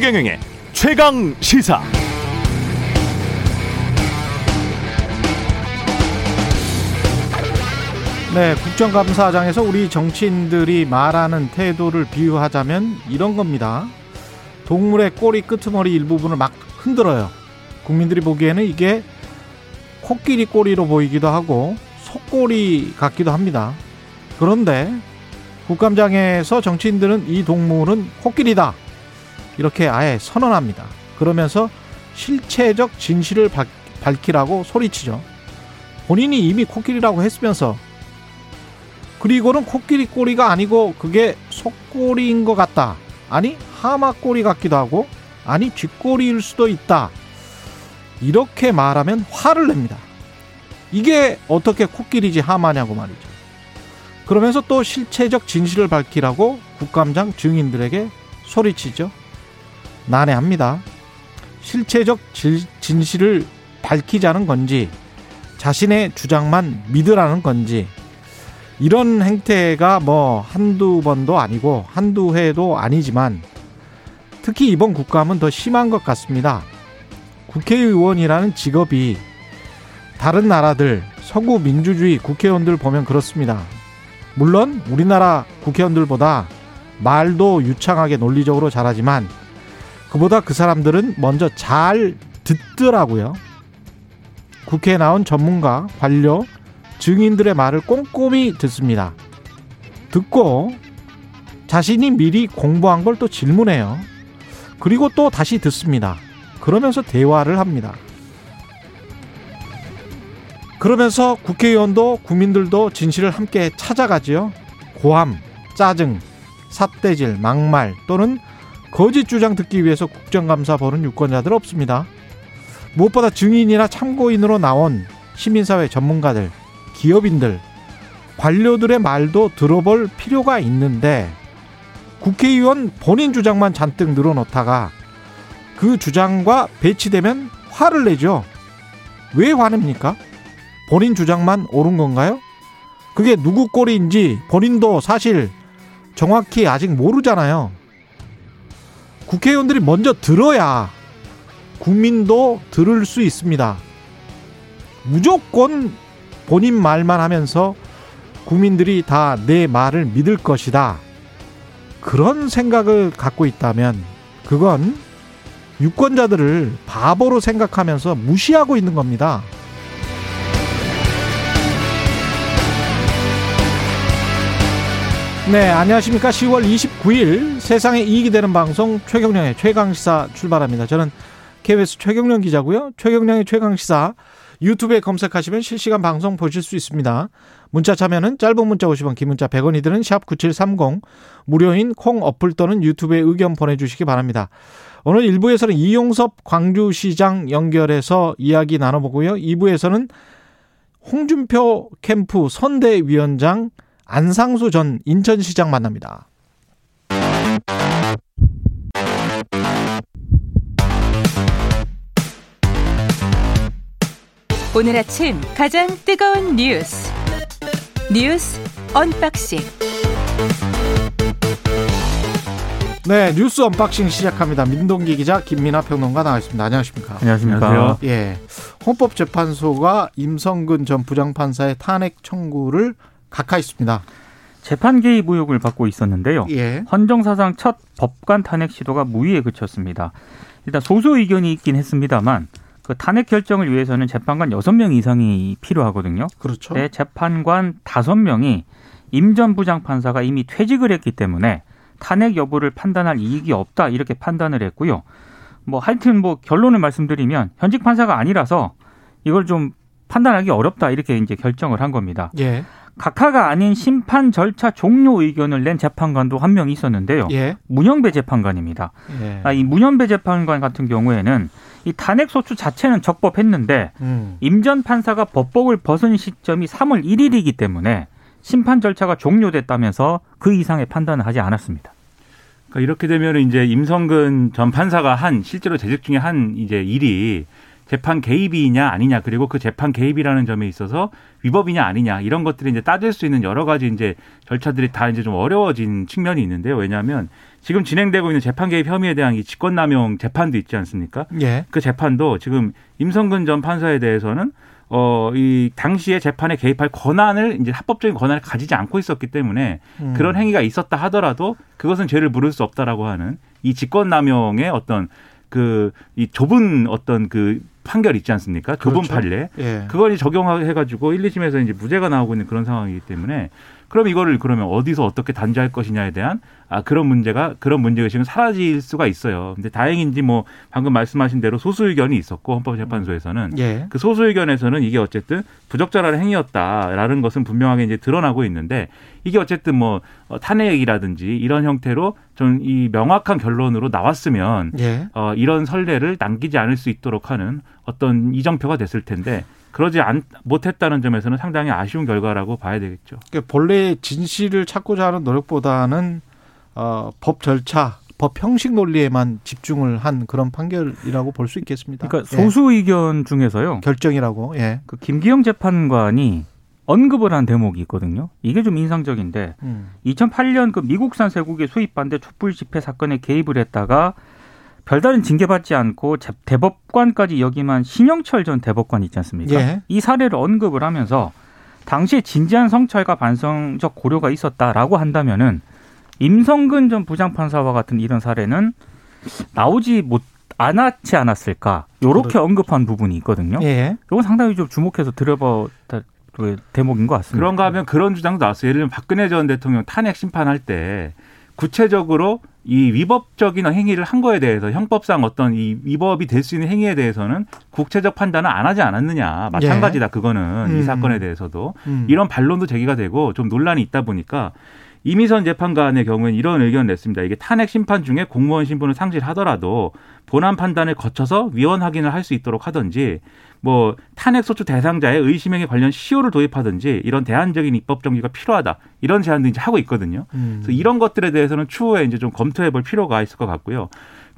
최경영의 최강 시사. 네, 국정감사장에서 우리 정치인들이 말하는 태도를 비유하자면 이런 겁니다. 동물의 꼬리 끄트머리 일부분을 막 흔들어요. 국민들이 보기에는 이게 코끼리 꼬리로 보이기도 하고 속꼬리 같기도 합니다. 그런데 국감장에서 정치인들은 이 동물은 코끼리다. 이렇게 아예 선언합니다. 그러면서 실체적 진실을 밝히라고 소리치죠. 본인이 이미 코끼리라고 했으면서 그리고는 코끼리 꼬리가 아니고 그게 속꼬리인 것 같다. 아니 하마 꼬리 같기도 하고 아니 쥐꼬리일 수도 있다. 이렇게 말하면 화를 냅니다. 이게 어떻게 코끼리지 하마냐고 말이죠. 그러면서 또 실체적 진실을 밝히라고 국감장 증인들에게 소리치죠. 난해합니다. 실체적 진실을 밝히자는 건지 자신의 주장만 믿으라는 건지 이런 행태가 뭐 한두 번도 아니고 한두 해도 아니지만 특히 이번 국감은 더 심한 것 같습니다. 국회의원이라는 직업이 다른 나라들 서구 민주주의 국회의원들 보면 그렇습니다. 물론 우리나라 국회의원들보다 말도 유창하게 논리적으로 잘하지만 그보다 그 사람들은 먼저 잘 듣더라고요. 국회에 나온 전문가, 관료, 증인들의 말을 꼼꼼히 듣습니다. 듣고 자신이 미리 공부한 걸 또 질문해요. 그리고 또 다시 듣습니다. 그러면서 대화를 합니다. 그러면서 국회의원도 국민들도 진실을 함께 찾아가지요. 고함, 짜증, 삿대질, 막말 또는 거짓 주장 듣기 위해서 국정감사 보는 유권자들 없습니다. 무엇보다 증인이나 참고인으로 나온 시민사회 전문가들, 기업인들, 관료들의 말도 들어볼 필요가 있는데 국회의원 본인 주장만 잔뜩 늘어놓다가 그 주장과 배치되면 화를 내죠. 왜 화냅니까? 본인 주장만 옳은 건가요? 그게 누구 꼴인지 본인도 사실 정확히 아직 모르잖아요. 국회의원들이 먼저 들어야 국민도 들을 수 있습니다. 무조건 본인 말만 하면서 국민들이 다 내 말을 믿을 것이다. 그런 생각을 갖고 있다면 그건 유권자들을 바보로 생각하면서 무시하고 있는 겁니다. 네, 안녕하십니까. 10월 29일 세상에 이익이 되는 방송 최경령의 최강시사 출발합니다. 저는 KBS 최경령 기자고요. 최경령의 최강시사 유튜브에 검색하시면 실시간 방송 보실 수 있습니다. 문자 참여는 짧은 문자 50원, 긴 문자 100원이 드는 샵 9730 무료인 콩 어플 또는 유튜브에 의견 보내주시기 바랍니다. 오늘 1부에서는 이용섭 광주시장 연결해서 이야기 나눠보고요. 2부에서는 홍준표 캠프 선대위원장 안상수 전 인천시장 만납니다. 오늘 아침 가장 뜨거운 뉴스 뉴스 언박싱 네 뉴스 언박싱 시작합니다. 민동기 기자 김민아 평론가 나와있습니다. 안녕하십니까? 안녕하십니까? 안녕하세요. 예, 헌법재판소가 임성근 전 부장판사의 탄핵 청구를 각하했습니다. 재판 개입 의혹을 받고 있었는데요. 예. 헌정 사상 첫 법관 탄핵 시도가 무위에 그쳤습니다. 일단 소수 의견이 있긴 했습니다만 그 탄핵 결정을 위해서는 재판관 여섯 명 이상이 필요하거든요. 그렇죠. 네, 재판관 다섯 명이 임 전 부장판사가 이미 퇴직을 했기 때문에 탄핵 여부를 판단할 이익이 없다 이렇게 판단을 했고요. 뭐 하여튼 뭐 결론을 말씀드리면 현직 판사가 아니라서 이걸 좀 판단하기 어렵다 이렇게 이제 결정을 한 겁니다. 예. 각하가 아닌 심판 절차 종료 의견을 낸 재판관도 한 명 있었는데요. 예. 문영배 재판관입니다. 예. 아, 이 문영배 재판관 같은 경우에는 이 탄핵 소추 자체는 적법했는데 음. 임전 판사가 법복을 벗은 시점이 3월 1일이기 때문에 심판 절차가 종료됐다면서 그 이상의 판단을 하지 않았습니다. 그러니까 이렇게 되면 이제 임성근 전 판사가 한 실제로 재직 중에 한 이제 일이 재판 개입이냐 아니냐 그리고 그 재판 개입이라는 점에 있어서 위법이냐 아니냐 이런 것들이 이제 따질 수 있는 여러 가지 이제 절차들이 다 이제 좀 어려워진 측면이 있는데요. 왜냐하면 지금 진행되고 있는 재판 개입 혐의에 대한 이 직권남용 재판도 있지 않습니까? 예. 그 재판도 지금 임성근 전 판사에 대해서는 어, 이 당시에 재판에 개입할 권한을 이제 합법적인 권한을 가지지 않고 있었기 때문에 음. 그런 행위가 있었다 하더라도 그것은 죄를 물을 수 없다라고 하는 이 직권남용의 어떤 그 이 좁은 어떤 그 판결 있지 않습니까? 좁은 그렇죠. 판례. 예. 그걸 이제 적용해 가지고 1, 2심에서 이제 무죄가 나오고 있는 그런 상황이기 때문에 그럼 이거를 그러면 어디서 어떻게 단죄할 것이냐에 대한 아 그런 문제가 그런 문제 의식은 사라질 수가 있어요. 근데 다행인지 뭐 방금 말씀하신 대로 소수 의견이 있었고 헌법재판소에서는 예. 그 소수 의견에서는 이게 어쨌든 부적절한 행위였다라는 것은 분명하게 이제 드러나고 있는데 이게 어쨌든 뭐 어, 탄핵이라든지 이런 형태로 좀 이 명확한 결론으로 나왔으면 예. 어, 이런 선례를 남기지 않을 수 있도록 하는 어떤 이정표가 됐을 텐데 그러지 않, 못했다는 점에서는 상당히 아쉬운 결과라고 봐야 되겠죠. 그러니까 본래 진실을 찾고자 하는 노력보다는 어, 법 절차, 법 형식 논리에만 집중을 한 그런 판결이라고 볼 수 있겠습니다. 그러니까 예. 소수 의견 중에서요. 결정이라고. 예. 그 김기영 재판관이 언급을 한 대목이 있거든요. 이게 좀 인상적인데 음. 2008년 그 미국산 쇠고기 수입 반대 촛불 집회 사건에 개입을 했다가 별다른 징계받지 않고 재- 대법관까지 역임한 신영철 전 대법관 있지 않습니까? 예. 이 사례를 언급을 하면서 당시에 진지한 성찰과 반성적 고려가 있었다라고 한다면은 임성근 전 부장판사와 같은 이런 사례는 나오지 못 않았지 않았을까? 요렇게 언급한 부분이 있거든요. 예. 이건 상당히 좀 주목해서 들어봐 그 대목인 것 같습니다. 그런가 하면 그런 주장도 나왔어요. 예를 들면 박근혜 전 대통령 탄핵 심판할 때 구체적으로 이 위법적인 행위를 한 거에 대해서 형법상 어떤 이 위법이 될 수 있는 행위에 대해서는 국체적 판단을 안 하지 않았느냐. 마찬가지다 그거는 음. 이 사건에 대해서도 음. 이런 반론도 제기가 되고 좀 논란이 있다 보니까 이미선 재판관의 경우에는 이런 의견을 냈습니다. 이게 탄핵 심판 중에 공무원 신분을 상실하더라도 본안 판단을 거쳐서 위원 확인을 할 수 있도록 하든지 뭐 탄핵 소추 대상자의 의심행위 관련 시효를 도입하든지 이런 대안적인 입법 정기가 필요하다 이런 제안도 이제 하고 있거든요. 음. 그래서 이런 것들에 대해서는 추후에 이제 좀 검토해 볼 필요가 있을 것 같고요.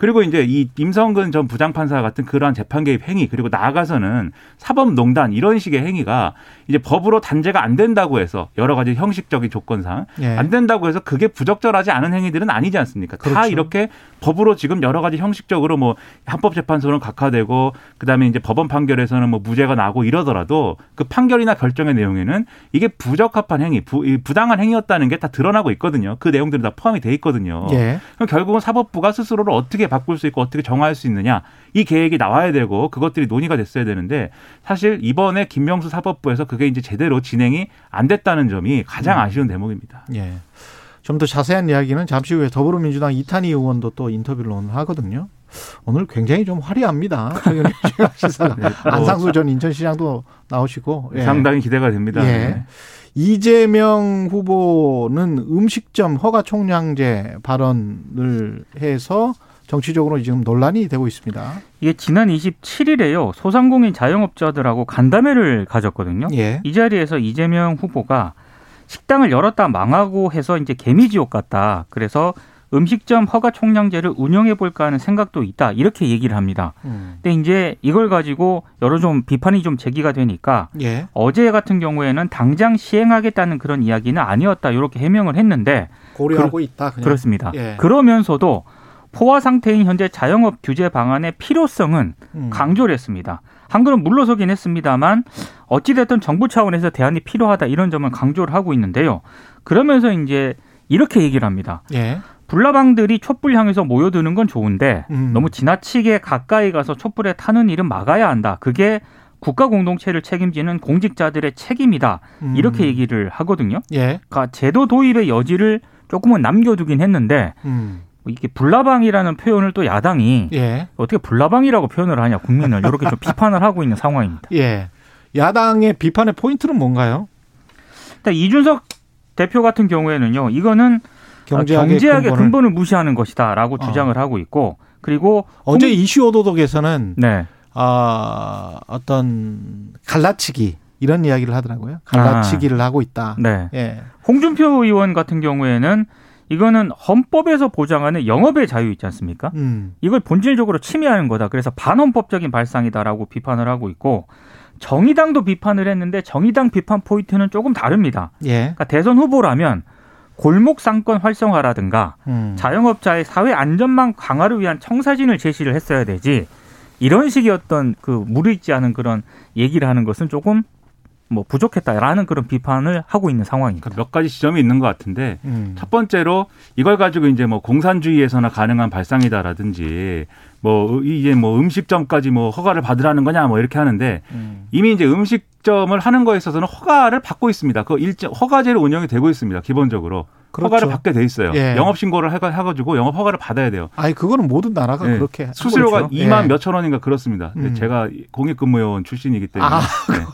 그리고 이제 이 임성근 전 부장판사 같은 그러한 재판 개입 행위 그리고 나아가서는 사법농단 이런 식의 행위가 이제 법으로 단죄가 안 된다고 해서 여러 가지 형식적인 조건상 예. 안 된다고 해서 그게 부적절하지 않은 행위들은 아니지 않습니까? 다 그렇죠. 이렇게 법으로 지금 여러 가지 형식적으로 뭐 헌법재판소는 각하되고 그다음에 이제 법원 판결에서는 뭐 무죄가 나고 이러더라도 그 판결이나 결정의 내용에는 이게 부적합한 행위, 부, 이 부당한 행위였다는 게 다 드러나고 있거든요. 그 내용들이 다 포함이 돼 있거든요. 예. 그럼 결국은 사법부가 스스로를 어떻게 바꿀 수 있고 어떻게 정할 수 있느냐 이 계획이 나와야 되고 그것들이 논의가 됐어야 되는데 사실 이번에 김명수 사법부에서 그게 이제 제대로 진행이 안 됐다는 점이 가장 아쉬운 대목입니다. 예. 좀 더 자세한 이야기는 잠시 후에 더불어민주당 이탄희 의원도 또 인터뷰를 오늘 하거든요. 오늘 굉장히 좀 화려합니다. 최근에 시사가 네, 뭐 안상수 전 인천시장도 나오시고 예. 상당히 기대가 됩니다. 예. 네. 이재명 후보는 음식점 허가 총량제 발언을 해서 정치적으로 지금 논란이 되고 있습니다. 이게 지난 27일에요. 소상공인 자영업자들하고 간담회를 가졌거든요. 예. 이 자리에서 이재명 후보가 식당을 열었다 망하고 해서 이제 개미지옥 같다. 그래서 음식점 허가 총량제를 운영해 볼까 하는 생각도 있다. 이렇게 얘기를 합니다. 음. 근데 이제 이걸 가지고 여러 좀 비판이 좀 제기가 되니까 예. 어제 같은 경우에는 당장 시행하겠다는 그런 이야기는 아니었다. 이렇게 해명을 했는데 고려하고 있다. 그냥. 그렇습니다. 예. 그러면서도 포화 상태인 현재 자영업 규제 방안의 필요성은 음. 강조를 했습니다. 한글은 물러서긴 했습니다만 어찌됐든 정부 차원에서 대안이 필요하다 이런 점을 강조를 하고 있는데요. 그러면서 이제 이렇게 얘기를 합니다. 예. 불나방들이 촛불 향해서 모여드는 건 좋은데 음. 너무 지나치게 가까이 가서 촛불에 타는 일은 막아야 한다. 그게 국가 공동체를 책임지는 공직자들의 책임이다. 음. 이렇게 얘기를 하거든요. 예. 그러니까 제도 도입의 여지를 조금은 남겨두긴 했는데 음. 이게 불나방이라는 표현을 또 야당이 예. 어떻게 불나방이라고 표현을 하냐 국민을 이렇게 좀 비판을 하고 있는 상황입니다. 예. 야당의 비판의 포인트는 뭔가요? 일단 이준석 대표 같은 경우에는요, 이거는 경제학의, 경제학의 근본을. 근본을 무시하는 것이다라고 어. 주장을 하고 있고, 그리고 어제 홍- 이슈 오도독에서는 네, 아, 어떤 갈라치기 이런 이야기를 하더라고요. 갈라치기를 하고 있다. 네, 예. 홍준표 의원 같은 경우에는 이거는 헌법에서 보장하는 영업의 자유 있지 않습니까? 음. 이걸 본질적으로 침해하는 거다. 그래서 반헌법적인 발상이다라고 비판을 하고 있고 정의당도 비판을 했는데 정의당 비판 포인트는 조금 다릅니다. 예. 그러니까 대선 후보라면 골목 상권 활성화라든가 음. 자영업자의 사회 안전망 강화를 위한 청사진을 제시를 했어야 되지 이런 식의 어떤 그 무르익지 않은 그런 얘기를 하는 것은 조금 뭐 부족했다라는 그런 비판을 하고 있는 상황입니다. 그러니까 몇 가지 지점이 있는 것 같은데 음. 첫 번째로 이걸 가지고 이제 뭐 공산주의에서나 가능한 발상이다라든지 뭐 이제 뭐 음식점까지 뭐 허가를 받으라는 거냐 뭐 이렇게 하는데 음. 이미 이제 음식점을 하는 거에 있어서는 허가를 받고 있습니다. 그 일정 허가제로 운영이 되고 있습니다. 기본적으로 그렇죠. 허가를 받게 돼 있어요. 예. 영업 신고를 해가- 해가지고 영업 허가를 받아야 돼요. 아니 그거는 모든 나라가 네. 그렇게 하고 수수료가 있죠. 2만 예. 몇천 원인가 그렇습니다. 근데 음. 제가 공익근무요원 출신이기 때문에 아, 네.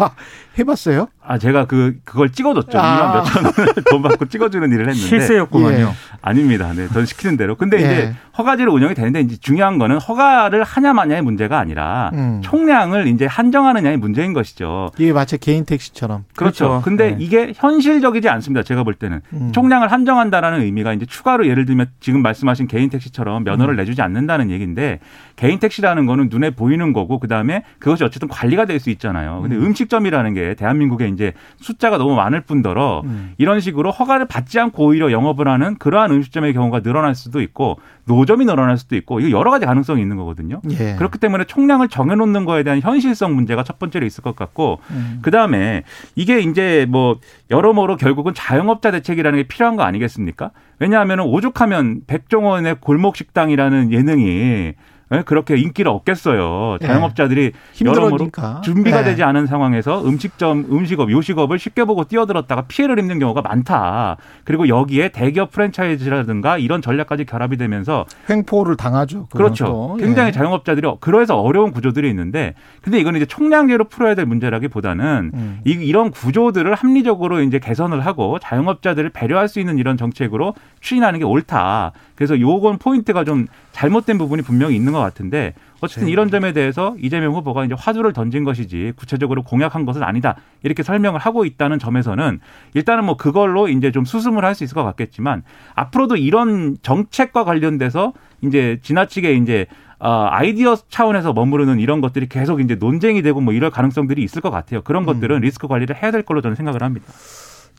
해봤어요? 아 제가 그 그걸 찍어줬죠. 아. 2만 몇천 원을 돈 받고 찍어주는 일을 했는데 실세였구만요. 예. 아닙니다. 네, 전 시키는 대로. 근데 예. 이제 허가제로 운영이 되는데 이제 중요한 거는 허가를 하냐 마냐의 문제가 아니라 음. 총량을 이제 한정하느냐의 문제인 것이죠. 이게 마치 개인 택시처럼. 그렇죠. 그렇죠. 근데 네. 이게 현실적이지 않습니다. 제가 볼 때는 음. 총량을 한 정한다라는 의미가 이제 추가로 예를 들면 지금 말씀하신 개인 택시처럼 면허를 음. 내주지 않는다는 얘기인데 개인 택시라는 거는 눈에 보이는 거고 그다음에 그것이 어쨌든 관리가 될 수 있잖아요. 근데 음. 식점이라는게 대한민국에 이제 숫자가 너무 많을 뿐더러 음. 이런 식으로 허가를 받지 않고 오히려 영업을 하는 그러한 음식점의 경우가 늘어날 수도 있고 노점이 늘어날 수도 있고 이거 여러 가지 가능성이 있는 거거든요. 예. 그렇기 때문에 총량을 정해놓는 거에 대한 현실성 문제가 첫 번째로 있을 것 같고 음. 그 다음에 이게 이제 뭐 여러모로 결국은 자영업자 대책이라는 게 필요한 거 아니겠습니까? 왜냐하면 오죽하면 백종원의 골목 식당이라는 예능이 예, 그렇게 인기를 얻겠어요. 예. 자영업자들이 여러모로 힘들어니까. 준비가 예. 되지 않은 상황에서 음식점, 음식업, 요식업을 쉽게 보고 뛰어들었다가 피해를 입는 경우가 많다. 그리고 여기에 대기업 프랜차이즈라든가 이런 전략까지 결합이 되면서 횡포를 당하죠. 그렇죠. 또. 굉장히 예. 자영업자들이 그래서 어려운 구조들이 있는데 근데 이거는 이제 총량제로 풀어야 될 문제라기보다는 음. 이, 이런 구조들을 합리적으로 이제 개선을 하고 자영업자들을 배려할 수 있는 이런 정책으로 추진하는 게 옳다. 그래서 요건 포인트가 좀 잘못된 부분이 분명히 있는 것 같은데 어쨌든 네. 이런 점에 대해서 이재명 후보가 이제 화두를 던진 것이지 구체적으로 공약한 것은 아니다. 이렇게 설명을 하고 있다는 점에서는 일단은 뭐 그걸로 이제 좀 수습을 할 수 있을 것 같겠지만 앞으로도 이런 정책과 관련돼서 이제 지나치게 이제 어, 아이디어 차원에서 머무르는 이런 것들이 계속 이제 논쟁이 되고 뭐 이럴 가능성들이 있을 것 같아요. 그런 것들은 리스크 관리를 해야 될 걸로 저는 생각을 합니다.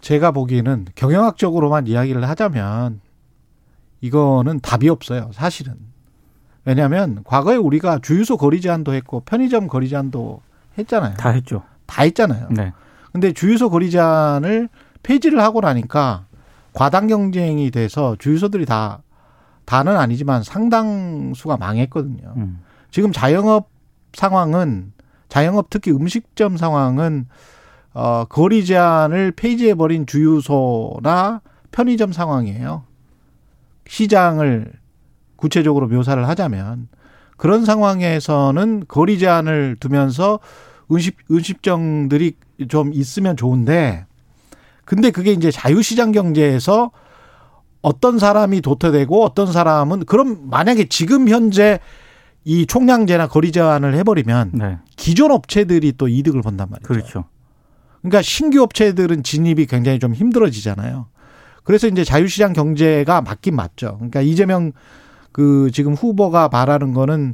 제가 보기에는 경영학적으로만 이야기를 하자면 이거는 답이 없어요. 사실은. 왜냐하면 과거에 우리가 주유소 거리 제한도 했고 편의점 거리 제한도 했잖아요. 다 했죠. 다 했잖아요. 네. 근데 주유소 거리 제한을 폐지를 하고 나니까 과당 경쟁이 돼서 주유소들이 다 다는 아니지만 상당수가 망했거든요. 음. 지금 자영업 상황은 자영업 특히 음식점 상황은 어 거리 제한을 폐지해 버린 주유소나 편의점 상황이에요. 시장을 구체적으로 묘사를 하자면 그런 상황에서는 거리 제한을 두면서 음식 음식점들이 좀 있으면 좋은데 근데 그게 이제 자유시장 경제에서 어떤 사람이 도태되고 어떤 사람은 그럼 만약에 지금 현재 이 총량제나 거리 제한을 해버리면 네. 기존 업체들이 또 이득을 본단 말이죠. 그렇죠. 그러니까 신규 업체들은 진입이 굉장히 좀 힘들어지잖아요. 그래서 이제 자유시장 경제가 맞긴 맞죠. 그러니까 이재명 그 지금 후보가 말하는 거는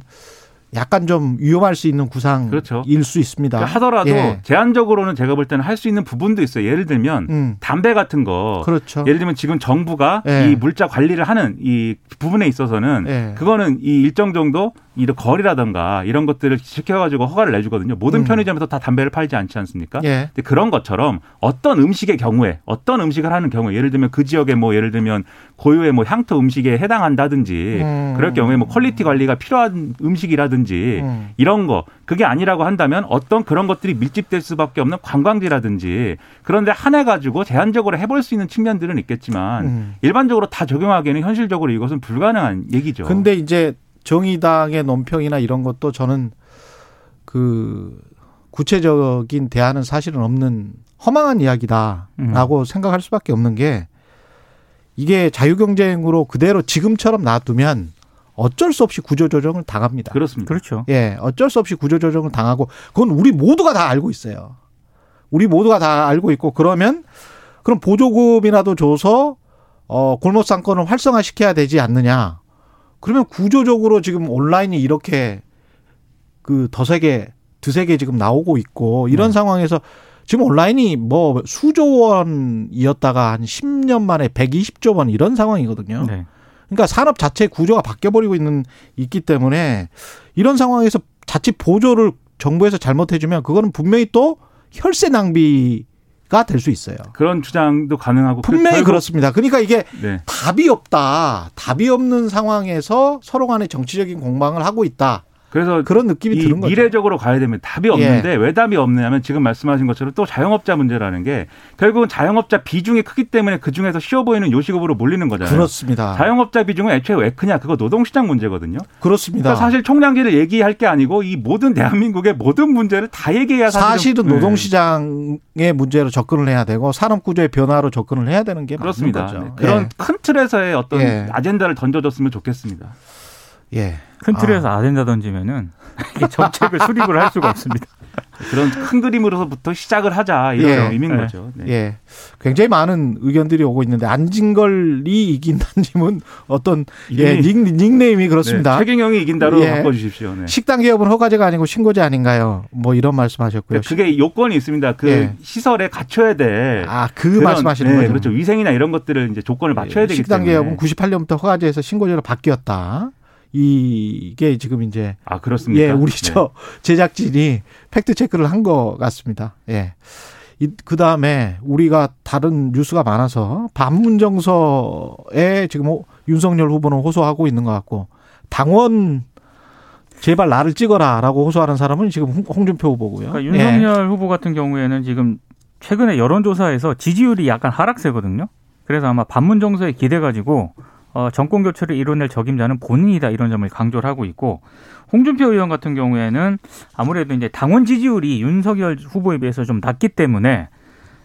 약간 좀 위험할 수 있는 구상일 그렇죠. 수 있습니다. 그러니까 하더라도 예. 제한적으로는 제가 볼 때는 할 수 있는 부분도 있어요. 예를 들면 음, 담배 같은 거 그렇죠. 예를 들면 지금 정부가 예. 이 물자 관리를 하는 이 부분에 있어서는 예. 그거는 이 일정 정도 이 거리라든가 이런 것들을 지켜가지고 허가를 내주거든요. 모든 음. 편의점에서 다 담배를 팔지 않지 않습니까? 예. 근데 그런 것처럼 어떤 음식의 경우에 어떤 음식을 하는 경우에 예를 들면 그 지역에 뭐 예를 들면 고유의 뭐 향토 음식에 해당한다든지 음. 그럴 경우에 뭐 quality 관리가 필요한 음식이라든지 음. 이런 거 그게 아니라고 한다면 어떤 그런 것들이 밀집될 수밖에 없는 관광지라든지 그런데 한해 가지고 제한적으로 해볼 수 있는 측면들은 있겠지만 음. 일반적으로 다 적용하기에는 현실적으로 이것은 불가능한 얘기죠. 근데 이제 정의당의 논평이나 이런 것도 저는 그 구체적인 대안은 사실은 없는 허망한 이야기다라고 생각할 수밖에 없는 게 이게 자유경쟁으로 그대로 지금처럼 놔두면 어쩔 수 없이 구조조정을 당합니다. 그렇습니다. 그렇죠. 예, 어쩔 수 없이 구조조정을 당하고 그건 우리 모두가 다 알고 있어요. 우리 모두가 다 알고 있고 그러면 그럼 보조금이라도 줘서 어, 골목 상권을 활성화시켜야 되지 않느냐. 그러면 구조적으로 지금 온라인이 이렇게 그 더세게 두세 개 지금 나오고 있고 이런 네. 상황에서 지금 온라인이 뭐 수조 원이었다가 한 10년 만에 120조 원 이런 상황이거든요. 네. 그러니까 산업 자체 구조가 바뀌어 버리고 있는 있기 때문에 이런 상황에서 자칫 보조를 정부에서 잘못해 주면 그거는 분명히 또 혈세 낭비 가 될 수 있어요. 그런 주장도 가능하고 분명히 결국- 그렇습니다. 그러니까 이게 네. 답이 없다. 답이 없는 상황에서 서로 간에 정치적인 공방을 하고 있다. 그래서 그런 느낌이 이 드는 거죠. 예. 미래적으로 가야 되면 답이 없는데 왜 답이 없느냐면 지금 말씀하신 것처럼 또 자영업자 문제라는 게 결국은 자영업자 비중이 크기 때문에 그 중에서 쉬워 보이는 요식업으로 몰리는 거잖아요. 그렇습니다. 자영업자 비중은 애초에 왜 크냐? 그거 노동시장 문제거든요. 그렇습니다. 그러니까 사실 총량제를 얘기할 게 아니고 이 모든 대한민국의 모든 문제를 다 얘기해야 사실은, 사실은 네. 노동시장의 문제로 접근을 해야 되고 산업 구조의 변화로 접근을 해야 되는 게 그렇습니다. 맞는 거죠. 네. 그런 큰 틀에서의 어떤 예. 아젠다를 던져줬으면 좋겠습니다. 예. 예. 큰 틀에서 아. 젠다 던지면은 정책을 수립을 할 수가 없습니다. 그런 큰 그림으로서부터 시작을 하자 이런 예. 의미인 예. 거죠. 네. 예. 굉장히 많은 의견들이 오고 있는데 안진걸이 이긴다님은 어떤 예, 닉, 닉네임이 그렇습니다. 네, 최경영이 이긴다로 예. 바꿔주십시오. 네. 식당 개업은 허가제가 아니고 신고제 아닌가요? 뭐 이런 말씀하셨고요. 그게 요건이 있습니다. 그 예. 시설에 갖춰야 돼. 아, 그 그런- 말씀하시는 네, 거죠. 그렇죠. 위생이나 이런 것들을 이제 조건을 맞춰야 되기 식당 때문에. 개업은 98년부터 허가제에서 신고제로 바뀌었다. 이게 지금 이제 아 그렇습니까? 예, 우리 네. 저 제작진이 팩트 체크를 한 것 같습니다. 예. 그 다음에 우리가 다른 뉴스가 많아서 반문 정서에 지금 호- 윤석열 후보는 호소하고 있는 것 같고 당원 제발 나를 찍어라라고 호소하는 사람은 지금 홍- 홍준표 후보고요. 그러니까 예. 윤석열 후보 같은 경우에는 지금 최근에 여론조사에서 지지율이 약간 하락세거든요. 그래서 아마 반문 정서에 기대 가지고 어, 정권 교체를 이뤄낼 적임자는 본인이다 이런 점을 강조를 하고 있고 홍준표 의원 같은 경우에는 아무래도 이제 당원 지지율이 윤석열 후보에 비해서 좀 낮기 때문에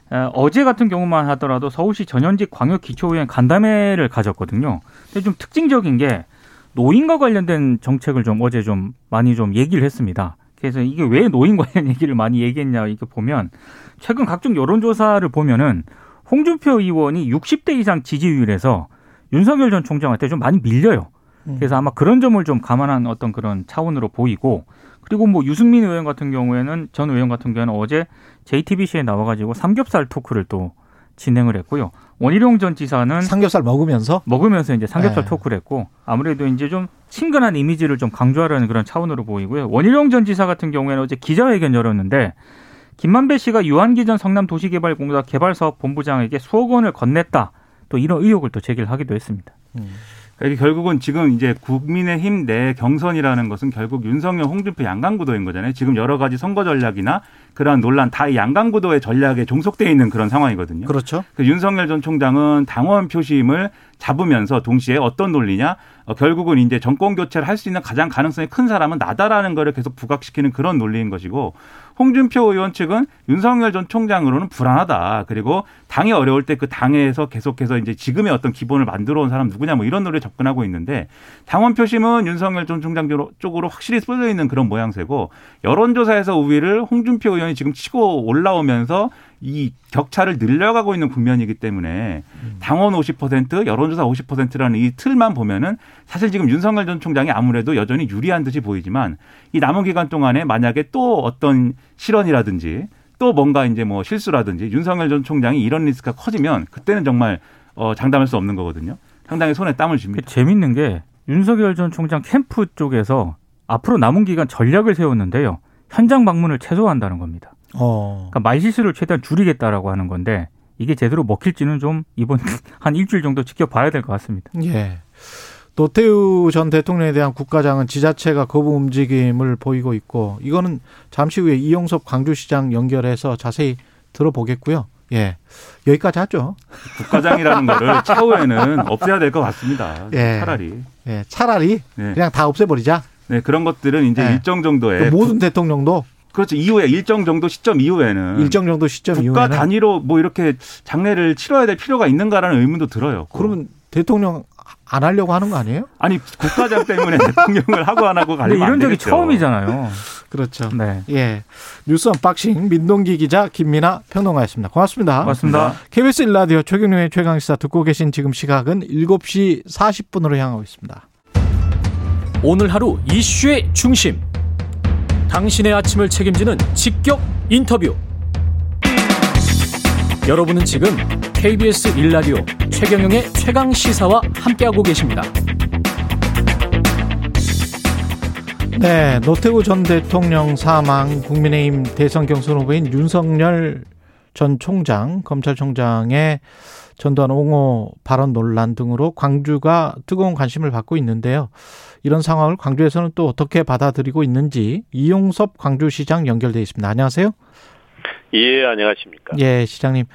어, 어제 같은 경우만 하더라도 서울시 전현직 광역기초의원 간담회를 가졌거든요. 근데 좀 특징적인 게 노인과 관련된 정책을 좀 어제 좀 많이 좀 얘기를 했습니다. 그래서 이게 왜 노인 관련 얘기를 많이 얘기했냐 이렇게 보면 최근 각종 여론조사를 보면은 홍준표 의원이 60대 이상 지지율에서 윤석열 전 총장한테 좀 많이 밀려요. 그래서 아마 그런 점을 좀 감안한 어떤 그런 차원으로 보이고 그리고 뭐 유승민 의원 같은 경우에는 전 의원 같은 경우에는 어제 JTBC에 나와가지고 삼겹살 토크를 또 진행을 했고요. 원희룡 전 지사는 삼겹살 먹으면서 먹으면서 이제 삼겹살 네. 토크를 했고 아무래도 이제 좀 친근한 이미지를 좀 강조하려는 그런 차원으로 보이고요. 원희룡 전 지사 같은 경우에는 어제 기자회견 열었는데 김만배 씨가 유한기 전 성남도시개발공사 개발사업 본부장에게 수억 원을 건넸다. 또 이런 의혹을 또 제기를 하기도 했습니다. 그러니까 결국은 지금 이제 국민의힘 내 경선이라는 것은 결국 윤석열, 홍준표 양강구도인 거잖아요. 지금 여러 가지 선거 전략이나 그러한 논란 다이 양강구도의 전략에 종속돼 있는 그런 상황이거든요. 그렇죠. 그 윤석열 전 총장은 당원 표심을 잡으면서 동시에 어떤 논리냐? 어, 결국은 이제 정권 교체를 할 수 있는 가장 가능성이 큰 사람은 나다라는 거를 계속 부각시키는 그런 논리인 것이고 홍준표 의원 측은 윤석열 전 총장으로는 불안하다. 그리고 당이 어려울 때 그 당에서 계속해서 이제 지금의 어떤 기본을 만들어 온 사람 누구냐 뭐 이런 논리에 접근하고 있는데 당원 표심은 윤석열 전 총장 쪽으로 확실히 쏠려 있는 그런 모양새고 여론조사에서 우위를 홍준표 의원이 지금 치고 올라오면서 이 격차를 늘려가고 있는 국면이기 때문에 당원 50% 여론조사 50%라는 이 틀만 보면은 사실 지금 윤석열 전 총장이 아무래도 여전히 유리한 듯이 보이지만 이 남은 기간 동안에 만약에 또 어떤 실언이라든지 또 뭔가 이제 뭐 실수라든지 윤석열 전 총장이 이런 리스크가 커지면 그때는 정말 어 장담할 수 없는 거거든요. 상당히 손에 땀을 그 줍니다. 재밌는 게 윤석열 전 총장 캠프 쪽에서 앞으로 남은 기간 전략을 세웠는데요. 현장 방문을 최소화한다는 겁니다. 어. 그러니까 말 실수를 최대한 줄이겠다라고 하는 건데 이게 제대로 먹힐지는 좀 이번 한 일주일 정도 지켜봐야 될 것 같습니다. 예. 노태우 전 대통령에 대한 국가장은 지자체가 거부 움직임을 보이고 있고 이거는 잠시 후에 이용섭 광주시장 연결해서 자세히 들어보겠고요. 예. 여기까지 하죠. 국가장이라는 거를 차후에는 없애야 될 것 같습니다. 예. 차라리. 예. 차라리 네. 그냥 다 없애버리자. 네, 그런 것들은 이제 네. 일정 정도의 그 모든 대통령도 그렇죠. 이후에 일정 정도 시점 이후에는 일정 정도 시점 국가 이후에는 단위로 뭐 이렇게 장례를 치러야 될 필요가 있는가라는 의문도 들어요. 그러면 대통령 안 하려고 하는 거 아니에요? 아니 국가장 때문에 대통령을 하고 안 하고 가려면 이런 안 적이 되겠죠. 처음이잖아요. 그렇죠. 네. 예. 뉴스 언박싱 민동기 기자 김민아 평론가였습니다. 고맙습니다. 맞습니다. KBS 일라디오 최경영의 최강 시사 듣고 계신 지금 시각은 7시 40분으로 향하고 있습니다. 오늘 하루 이슈의 중심. 당신의 아침을 책임지는 직격 인터뷰. 여러분은 지금 KBS 일라디오 최경영의 최강 시사와 함께하고 계십니다. 네, 노태우 전 대통령 사망, 국민의힘 대선 경선 후보인 윤석열 전 총장, 검찰총장의 전두환 옹호 발언 논란 등으로 광주가 뜨거운 관심을 받고 있는데요. 이런 상황을 광주에서는 또 어떻게 받아들이고 있는지 이용섭 광주시장 연결돼 있습니다. 안녕하세요. 예, 안녕하십니까. 예, 시장님.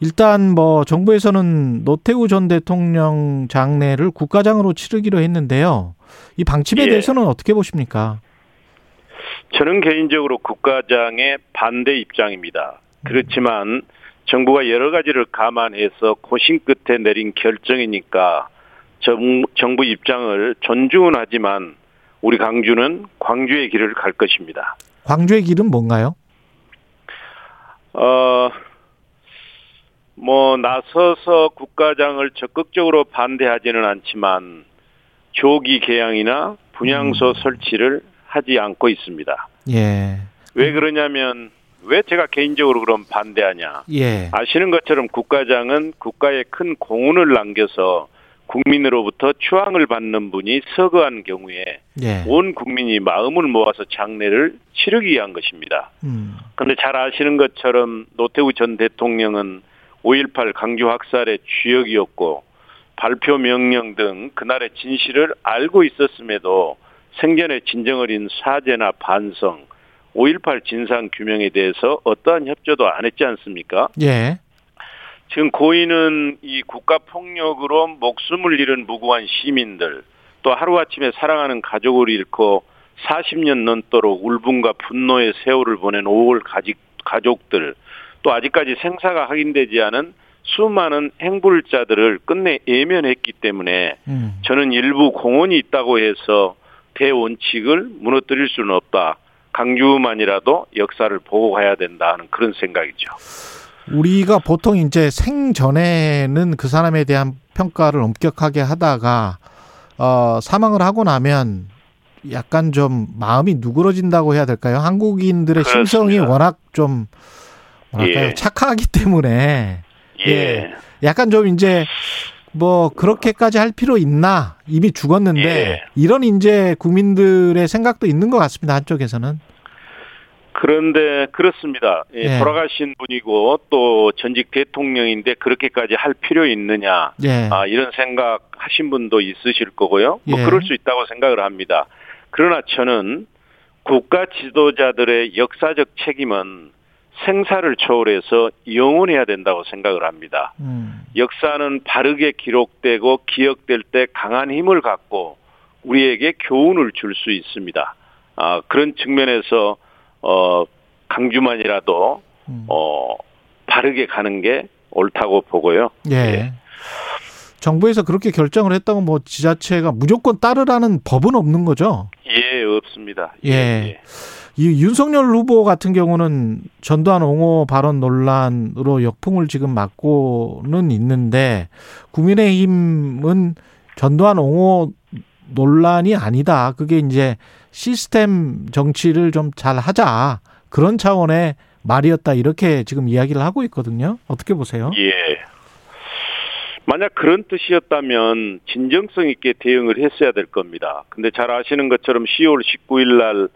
일단 뭐 정부에서는 노태우 전 대통령 장례를 국가장으로 치르기로 했는데요. 이 방침에 예. 대해서는 어떻게 보십니까? 저는 개인적으로 국가장의 반대 입장입니다. 그렇지만 정부가 여러 가지를 감안해서 고심 끝에 내린 결정이니까 정, 정부 입장을 존중은 하지만 우리 광주는 광주의 길을 갈 것입니다. 광주의 길은 뭔가요? 어, 뭐, 나서서 국가장을 적극적으로 반대하지는 않지만 조기 개양이나 분향소 설치를 하지 않고 있습니다. 예. 왜 그러냐면 왜 제가 개인적으로 그럼 반대하냐? 예. 아시는 것처럼 국가장은 국가에 큰 공훈을 남겨서 국민으로부터 추앙을 받는 분이 서거한 경우에 예. 온 국민이 마음을 모아서 장례를 치르기 위한 것입니다. 음. 그런데 잘 아시는 것처럼 노태우 전 대통령은 5.18 강주 학살의 주역이었고 발표 명령 등 그날의 진실을 알고 있었음에도 생전에 진정을 잃은 사죄나 반성, 5.18 진상 규명에 대해서 어떠한 협조도 안 했지 않습니까? 예. 지금 고인은 이 국가 폭력으로 목숨을 잃은 무고한 시민들, 또 하루아침에 사랑하는 가족을 잃고 40년 넘도록 울분과 분노의 세월을 보낸 5월 가직, 가족들, 또 아직까지 생사가 확인되지 않은 수많은 행불자들을 끝내 예면했기 때문에 음. 저는 일부 공헌이 있다고 해서 대원칙을 무너뜨릴 수는 없다. 강주만이라도 역사를 보고 가야 된다 하는 그런 생각이죠. 우리가 보통 이제 생전에는 그 사람에 대한 평가를 엄격하게 하다가 어 사망을 하고 나면 약간 좀 마음이 누그러진다고 해야 될까요? 한국인들의 그렇습니다. 심성이 워낙 좀 뭐랄까요? 예. 착하기 때문에 예. 예. 약간 좀 이제 뭐 그렇게까지 할 필요 있나 이미 죽었는데 예. 이런 이제 국민들의 생각도 있는 것 같습니다 한쪽에서는 그런데 그렇습니다. 예, 예. 돌아가신 분이고 또 전직 대통령인데 그렇게까지 할 필요 있느냐 예 아, 이런 생각 하신 분도 있으실 거고요. 뭐 예. 그럴 수 있다고 생각을 합니다. 그러나 저는 국가 지도자들의 역사적 책임은 생사를 초월해서 영원해야 된다고 생각을 합니다. 음. 역사는 바르게 기록되고 기억될 때 강한 힘을 갖고 우리에게 교훈을 줄 수 있습니다. 아, 그런 측면에서 어, 강주만이라도 음. 어, 바르게 가는 게 옳다고 보고요. 예. 예. 정부에서 그렇게 결정을 했다고 뭐 지자체가 무조건 따르라는 법은 없는 거죠. 예, 없습니다. 예. 이 윤석열 후보 같은 경우는 전두환 옹호 발언 논란으로 역풍을 지금 맞고는 있는데 국민의힘은 전두환 옹호 논란이 아니다. 그게 이제 시스템 정치를 좀 잘 하자. 그런 차원의 말이었다. 이렇게 지금 이야기를 하고 있거든요. 어떻게 보세요? 예. 만약 그런 뜻이었다면 진정성 있게 대응을 했어야 될 겁니다. 근데 잘 아시는 것처럼 10월 19일 날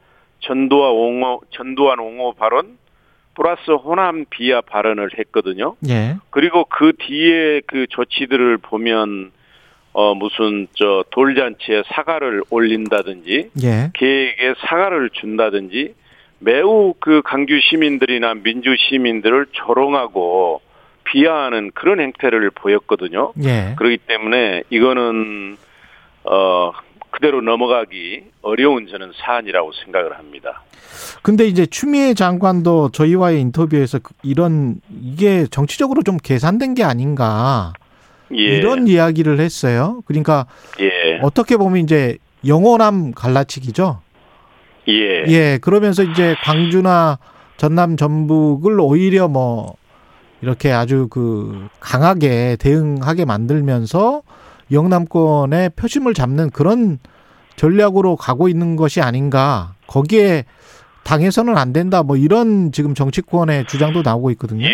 전두환 옹호 전두환 옹호 발언 플러스 호남 비하 발언을 했거든요. 예. 그리고 그 뒤에 그 조치들을 보면 어 무슨 저 돌잔치에 사과를 올린다든지 예. 계획에 사과를 준다든지 매우 그 강주 시민들이나 민주 시민들을 조롱하고 비하하는 그런 행태를 보였거든요. 예. 그렇기 때문에 이거는 어 그대로 넘어가기 어려운 저는 사안이라고 생각을 합니다. 근데 이제 추미애 장관도 저희와의 인터뷰에서 그- 이런 이게 정치적으로 좀 계산된 게 아닌가 예. 이런 이야기를 했어요. 그러니까 예. 어떻게 보면 이제 영원함 갈라치기죠. 예. 예, 그러면서 이제 광주나 전남 전북을 오히려 뭐 이렇게 아주 그 강하게 대응하게 만들면서 영남권의 표심을 잡는 그런 전략으로 가고 있는 것이 아닌가. 거기에 당해서는 안 된다. 뭐 이런 지금 정치권의 주장도 나오고 있거든요. 예.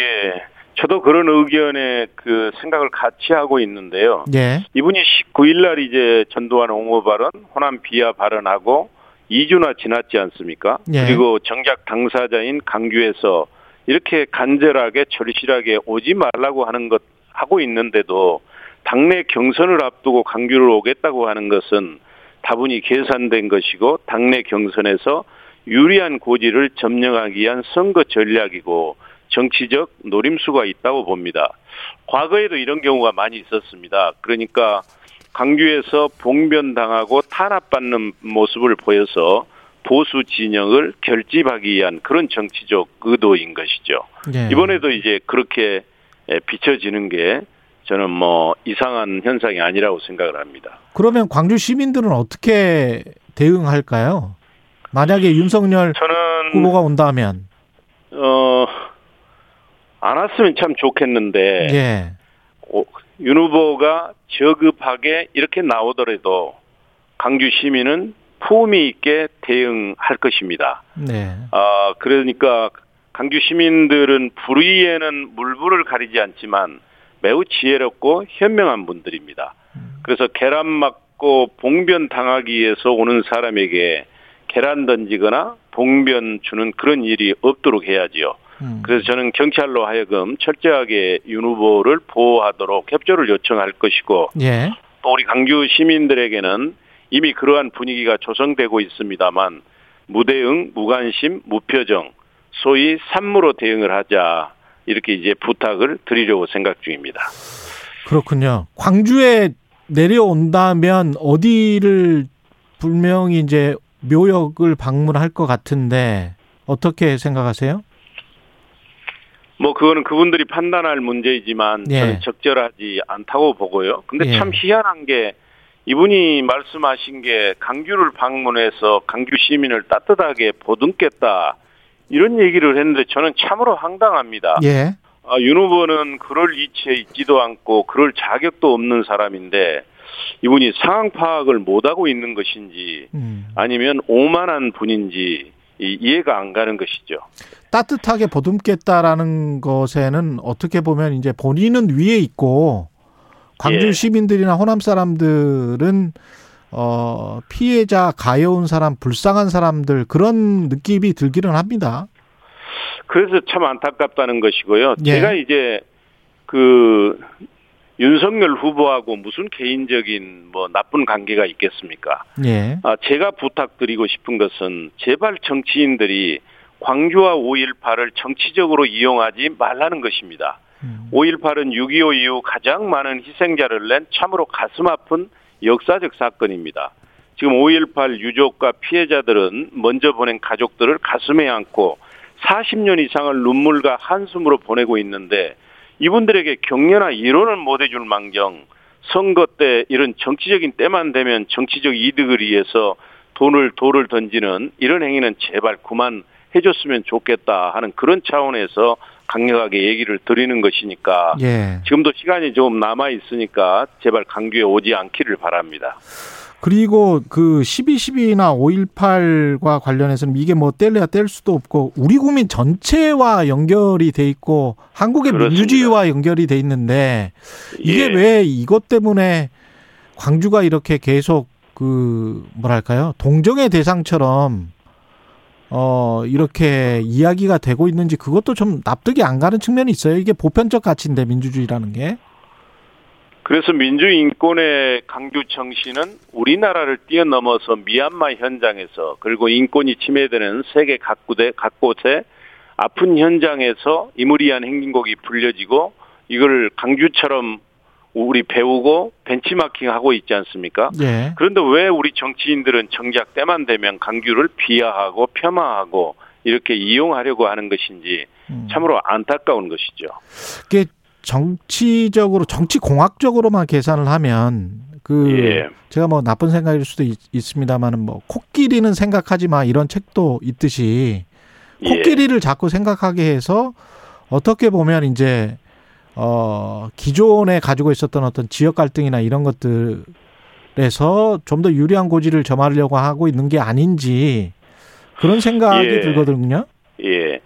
저도 그런 의견에 그 생각을 같이 하고 있는데요. 예. 이분이 19일 날 이제 전두환 옹호 발언, 호남 비하 발언하고 2주나 지났지 않습니까? 예. 그리고 정작 당사자인 강주에서 이렇게 간절하게 절실하게 오지 말라고 하는 것 하고 있는데도 당내 경선을 앞두고 강주를 오겠다고 하는 것은 다분히 계산된 것이고 당내 경선에서 유리한 고지를 점령하기 위한 선거 전략이고 정치적 노림수가 있다고 봅니다. 과거에도 이런 경우가 많이 있었습니다. 그러니까 강주에서 봉변당하고 탄압받는 모습을 보여서 보수 진영을 결집하기 위한 그런 정치적 의도인 것이죠. 예. 이번에도 이제 그렇게 에, 비춰지는 게 저는 뭐 이상한 현상이 아니라고 생각을 합니다. 그러면 광주 시민들은 어떻게 대응할까요? 만약에 윤석열 저는 후보가 온다면 어, 안 왔으면 참 좋겠는데 예. 오, 윤 후보가 저급하게 이렇게 나오더라도 강주 시민은 품위 있게 대응할 것입니다. 네. 아, 그러니까 강주 시민들은 불의에는 물불을 가리지 않지만 매우 지혜롭고 현명한 분들입니다. 그래서 계란 맞고 봉변 당하기 위해서 오는 사람에게 계란 던지거나 봉변 주는 그런 일이 없도록 해야지요. 음. 그래서 저는 경찰로 하여금 철저하게 윤 후보를 보호하도록 협조를 요청할 것이고 예. 또 우리 강주 시민들에게는 이미 그러한 분위기가 조성되고 있습니다만 무대응, 무관심, 무표정, 소위 산무로 대응을 하자 이렇게 이제 부탁을 드리려고 생각 중입니다. 그렇군요. 광주에 내려온다면 어디를 분명히 이제 묘역을 방문할 것 같은데 어떻게 생각하세요? 뭐 그거는 그분들이 판단할 문제이지만 예. 저는 적절하지 않다고 보고요. 근데 예. 참 희한한 게 이분이 말씀하신 게 강주를 방문해서 강주 시민을 따뜻하게 보듬겠다 이런 얘기를 했는데 저는 참으로 황당합니다. 예. 아, 윤 후보는 그럴 위치에 있지도 않고 그럴 자격도 없는 사람인데 이분이 상황 파악을 못하고 있는 것인지 음. 아니면 오만한 분인지 이- 이해가 안 가는 것이죠. 따뜻하게 보듬겠다라는 것에는 어떻게 보면 이제 본인은 위에 있고 광주 예. 시민들이나 호남 사람들은 어 피해자 가여운 사람 불쌍한 사람들 그런 느낌이 들기는 합니다. 그래서 참 안타깝다는 것이고요. 예. 제가 이제 그 윤석열 후보하고 무슨 개인적인 뭐 나쁜 관계가 있겠습니까? 예. 아, 제가 부탁드리고 싶은 것은 제발 정치인들이 광주와 5.18을 정치적으로 이용하지 말라는 것입니다. 음. 5.18은 6.25 이후 가장 많은 희생자를 낸 참으로 가슴 아픈 역사적 사건입니다. 지금 5.18 유족과 피해자들은 먼저 보낸 가족들을 가슴에 안고 40년 이상을 눈물과 한숨으로 보내고 있는데 이분들에게 격려나 이론을 못 해줄 망정 선거 때 이런 정치적인 때만 되면 정치적 이득을 위해서 돈을 돌을 던지는 이런 행위는 제발 그만 해줬으면 좋겠다 하는 그런 차원에서 강력하게 얘기를 드리는 것이니까 예. 지금도 시간이 좀 남아 있으니까 제발 강주에 오지 않기를 바랍니다. 그리고 그 12.12나 5.18과 관련해서는 이게 뭐 뗄래야 뗄 수도 없고 우리 국민 전체와 연결이 돼 있고 한국의 그렇습니다. 민주주의와 연결이 돼 있는데 이게 예. 왜 이것 때문에 광주가 이렇게 계속 그 뭐랄까요 동정의 대상처럼 어 이렇게 이야기가 되고 있는지 그것도 좀 납득이 안 가는 측면이 있어요. 이게 보편적 가치인데 민주주의라는 게. 그래서 민주인권의 강주 정신은 우리나라를 뛰어넘어서 미얀마 현장에서 그리고 인권이 침해되는 세계 각구대 각곳에 아픈 현장에서 이무리한 행진곡이 불려지고 이걸 강주처럼 우리 배우고 벤치마킹하고 있지 않습니까? 예. 그런데 왜 우리 정치인들은 정작 때만 되면 강주를 비하하고 폄하하고 이렇게 이용하려고 하는 것인지 음. 참으로 안타까운 것이죠. 그게 정치적으로 정치 공학적으로만 계산을 하면 그 예. 제가 뭐 나쁜 생각일 수도 있, 있습니다만은 뭐 코끼리는 생각하지 마 이런 책도 있듯이 예. 코끼리를 자꾸 생각하게 해서 어떻게 보면 이제 어 기존에 가지고 있었던 어떤 지역 갈등이나 이런 것들에서 좀 더 유리한 고지를 점하려고 하고 있는 게 아닌지 그런 생각이 예. 들거든요. 예.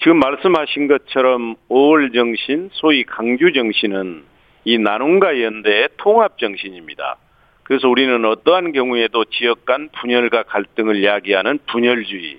지금 말씀하신 것처럼 5월 정신, 소위 강주 정신은 이 나눔과 연대의 통합 정신입니다. 그래서 우리는 어떠한 경우에도 지역 간 분열과 갈등을 야기하는 분열주의,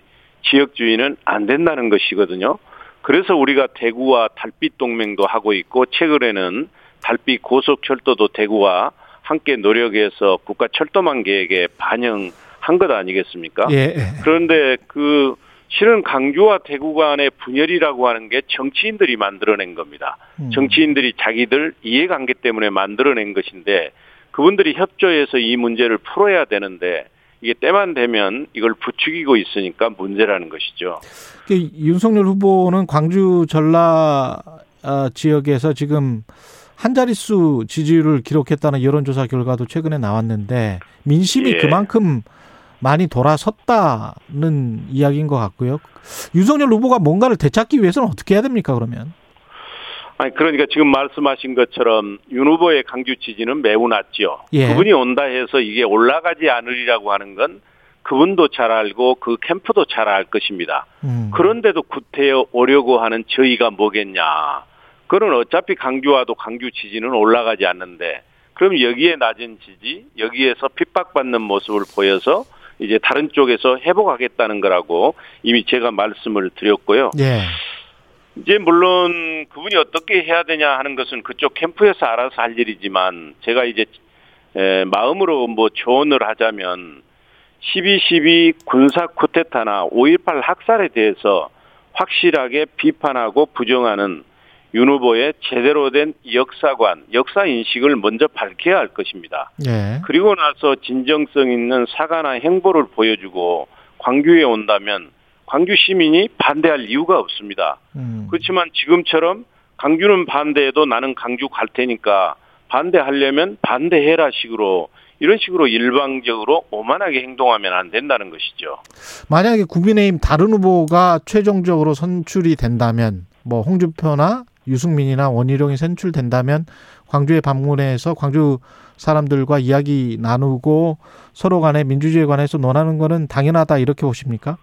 지역주의는 안 된다는 것이거든요. 그래서 우리가 대구와 달빛 동맹도 하고 있고 최근에는 달빛 고속철도도 대구와 함께 노력해서 국가 철도망 계획에 반영한 것 아니겠습니까? 예. 그런데 그 실은 강주와 대구 간의 분열이라고 하는 게 정치인들이 만들어낸 겁니다. 음. 정치인들이 자기들 이해관계 때문에 만들어낸 것인데 그분들이 협조해서 이 문제를 풀어야 되는데 이게 때만 되면 이걸 부추기고 있으니까 문제라는 것이죠. 그 윤석열 후보는 광주 전라 아, 지역에서 지금 한 자릿수 지지율을 기록했다는 여론조사 결과도 최근에 나왔는데 민심이 예. 그만큼 많이 돌아섰다는 이야기인 것 같고요. 윤석열 후보가 뭔가를 되찾기 위해서는 어떻게 해야 됩니까 그러면? 아니 그러니까 지금 말씀하신 것처럼 윤 후보의 강주 지지는 매우 낮죠. 예. 그분이 온다 해서 이게 올라가지 않으리라고 하는 건 그분도 잘 알고 그 캠프도 잘 알 것입니다. 음. 그런데도 구태여 오려고 하는 저희가 뭐겠냐. 그건 어차피 강주와도 강주 지지는 올라가지 않는데 그럼 여기에 낮은 지지, 여기에서 핍박받는 모습을 보여서 이제 다른 쪽에서 회복하겠다는 거라고 이미 제가 말씀을 드렸고요. 예. 이제 물론 그분이 어떻게 해야 되냐 하는 것은 그쪽 캠프에서 알아서 할 일이지만 제가 이제 에, 마음으로 뭐 조언을 하자면 12.12 군사 쿠데타나 5.18 학살에 대해서 확실하게 비판하고 부정하는 윤 후보의 제대로 된 역사관, 역사 인식을 먼저 밝혀야 할 것입니다. 예. 그리고 나서 진정성 있는 사과나 행보를 보여주고 광주에 온다면 광주 시민이 반대할 이유가 없습니다. 음. 그렇지만 지금처럼 강주는 반대해도 나는 강주 갈 테니까 반대하려면 반대해라 식으로 이런 식으로 일방적으로 오만하게 행동하면 안 된다는 것이죠. 만약에 국민의힘 다른 후보가 최종적으로 선출이 된다면 뭐 홍준표나 유승민이나 원희룡이 선출된다면 광주에 방문해서 광주 사람들과 이야기 나누고 서로 간에 민주주의에 관해서 논하는 거는 당연하다 이렇게 보십니까?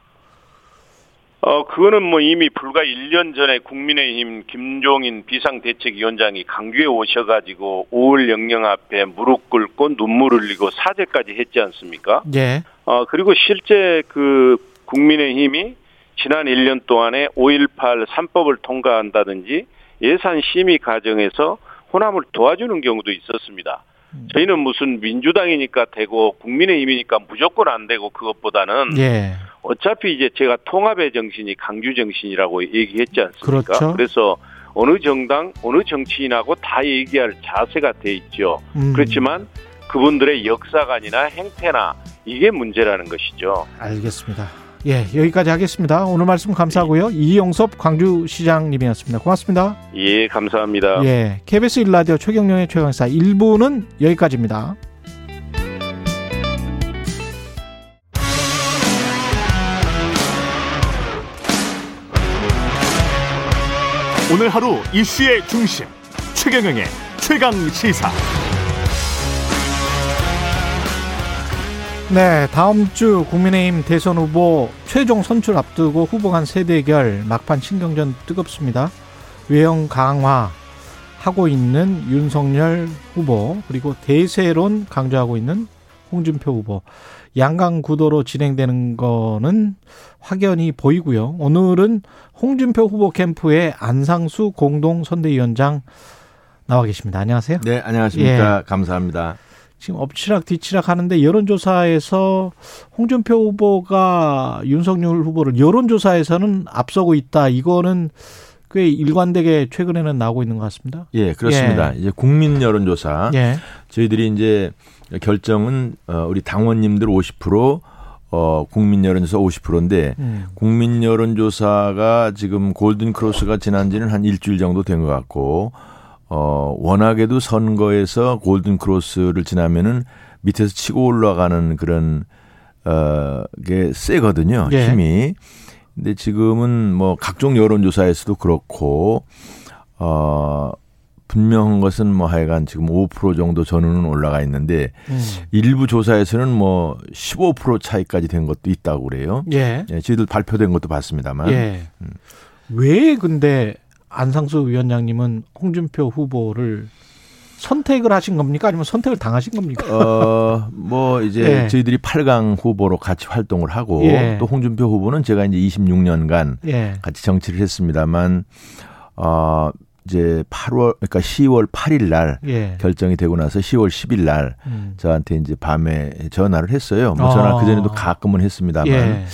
어, 그거는 뭐 이미 불과 1년 전에 국민의힘 김종인 비상대책위원장이 강주에 오셔가지고 5월 영령 앞에 무릎 꿇고 눈물 흘리고 사죄까지 했지 않습니까? 예. 어, 그리고 실제 그 국민의힘이 지난 1년 동안에 5.18 3법을 통과한다든지 예산 심의 과정에서 호남을 도와주는 경우도 있었습니다. 저희는 무슨 민주당이니까 되고 국민의힘이니까 무조건 안 되고 그것보다는 예. 어차피 이제 제가 통합의 정신이 강주 정신이라고 얘기했지 않습니까? 그렇죠. 그래서 어느 정당, 어느 정치인하고 다 얘기할 자세가 돼 있죠. 음, 그렇지만 그분들의 역사관이나 행태나 이게 문제라는 것이죠. 알겠습니다. 예, 여기까지 하겠습니다. 오늘 말씀 감사하고요. 이용섭 광주시장님이었습니다. 고맙습니다. 예, 감사합니다. 예, KBS 1라디오 최경령의 최강사 1부는 여기까지입니다. 오늘 하루 이슈의 중심 최경영의 최강 시사. 네, 다음 주 국민의힘 대선 후보 최종 선출 앞두고 후보 간 세대결 막판 신경전 뜨겁습니다. 외형 강화 하고 있는 윤석열 후보 그리고 대세론 강조하고 있는 홍준표 후보 양강 구도로 진행되는 거는 확연히 보이고요. 오늘은 홍준표 후보 캠프의 안상수 공동 선대위원장 나와 계십니다. 안녕하세요. 네, 안녕하십니까. 감사합니다. 지금 엎치락 뒤치락 하는데 여론조사에서 홍준표 후보가 윤석열 후보를 여론조사에서는 앞서고 있다. 이거는 꽤 일관되게 최근에는 나오고 있는 것 같습니다. 예, 그렇습니다. 이제 국민 여론조사 예. 저희들이 이제 결정은 어 우리 당원님들 50%, 어 국민 여론조사 50%인데 음. 국민 여론조사가 지금 골든 크로스가 지난 지는 한 일주일 정도 된 것 같고 어, 워낙에도 선거에서 골든 크로스를 지나면은 밑에서 치고 올라가는 그런 어, 게 세거든요. 예. 힘이. 근데 지금은 뭐 각종 여론조사에서도 그렇고 어 분명한 것은 뭐 하여간 지금 5% 정도 전후는 올라가 있는데 음. 일부 조사에서는 뭐 15% 차이까지 된 것도 있다고 그래요. 예. 예, 저희들 발표된 것도 봤습니다만. 예. 음. 왜 근데 안상수 위원장님은 홍준표 후보를 선택을 하신 겁니까? 아니면 선택을 당하신 겁니까? 어, 뭐 이제 예. 저희들이 8강 후보로 같이 활동을 하고 예. 또 홍준표 후보는 제가 이제 26년간 예. 같이 정치를 했습니다만 어 이제 8월 그러니까 10월 8일 날 예. 결정이 되고 나서 10월 10일 날 음. 저한테 이제 밤에 전화를 했어요. 뭐 아. 전화 그 전에도 가끔은 했습니다만 예.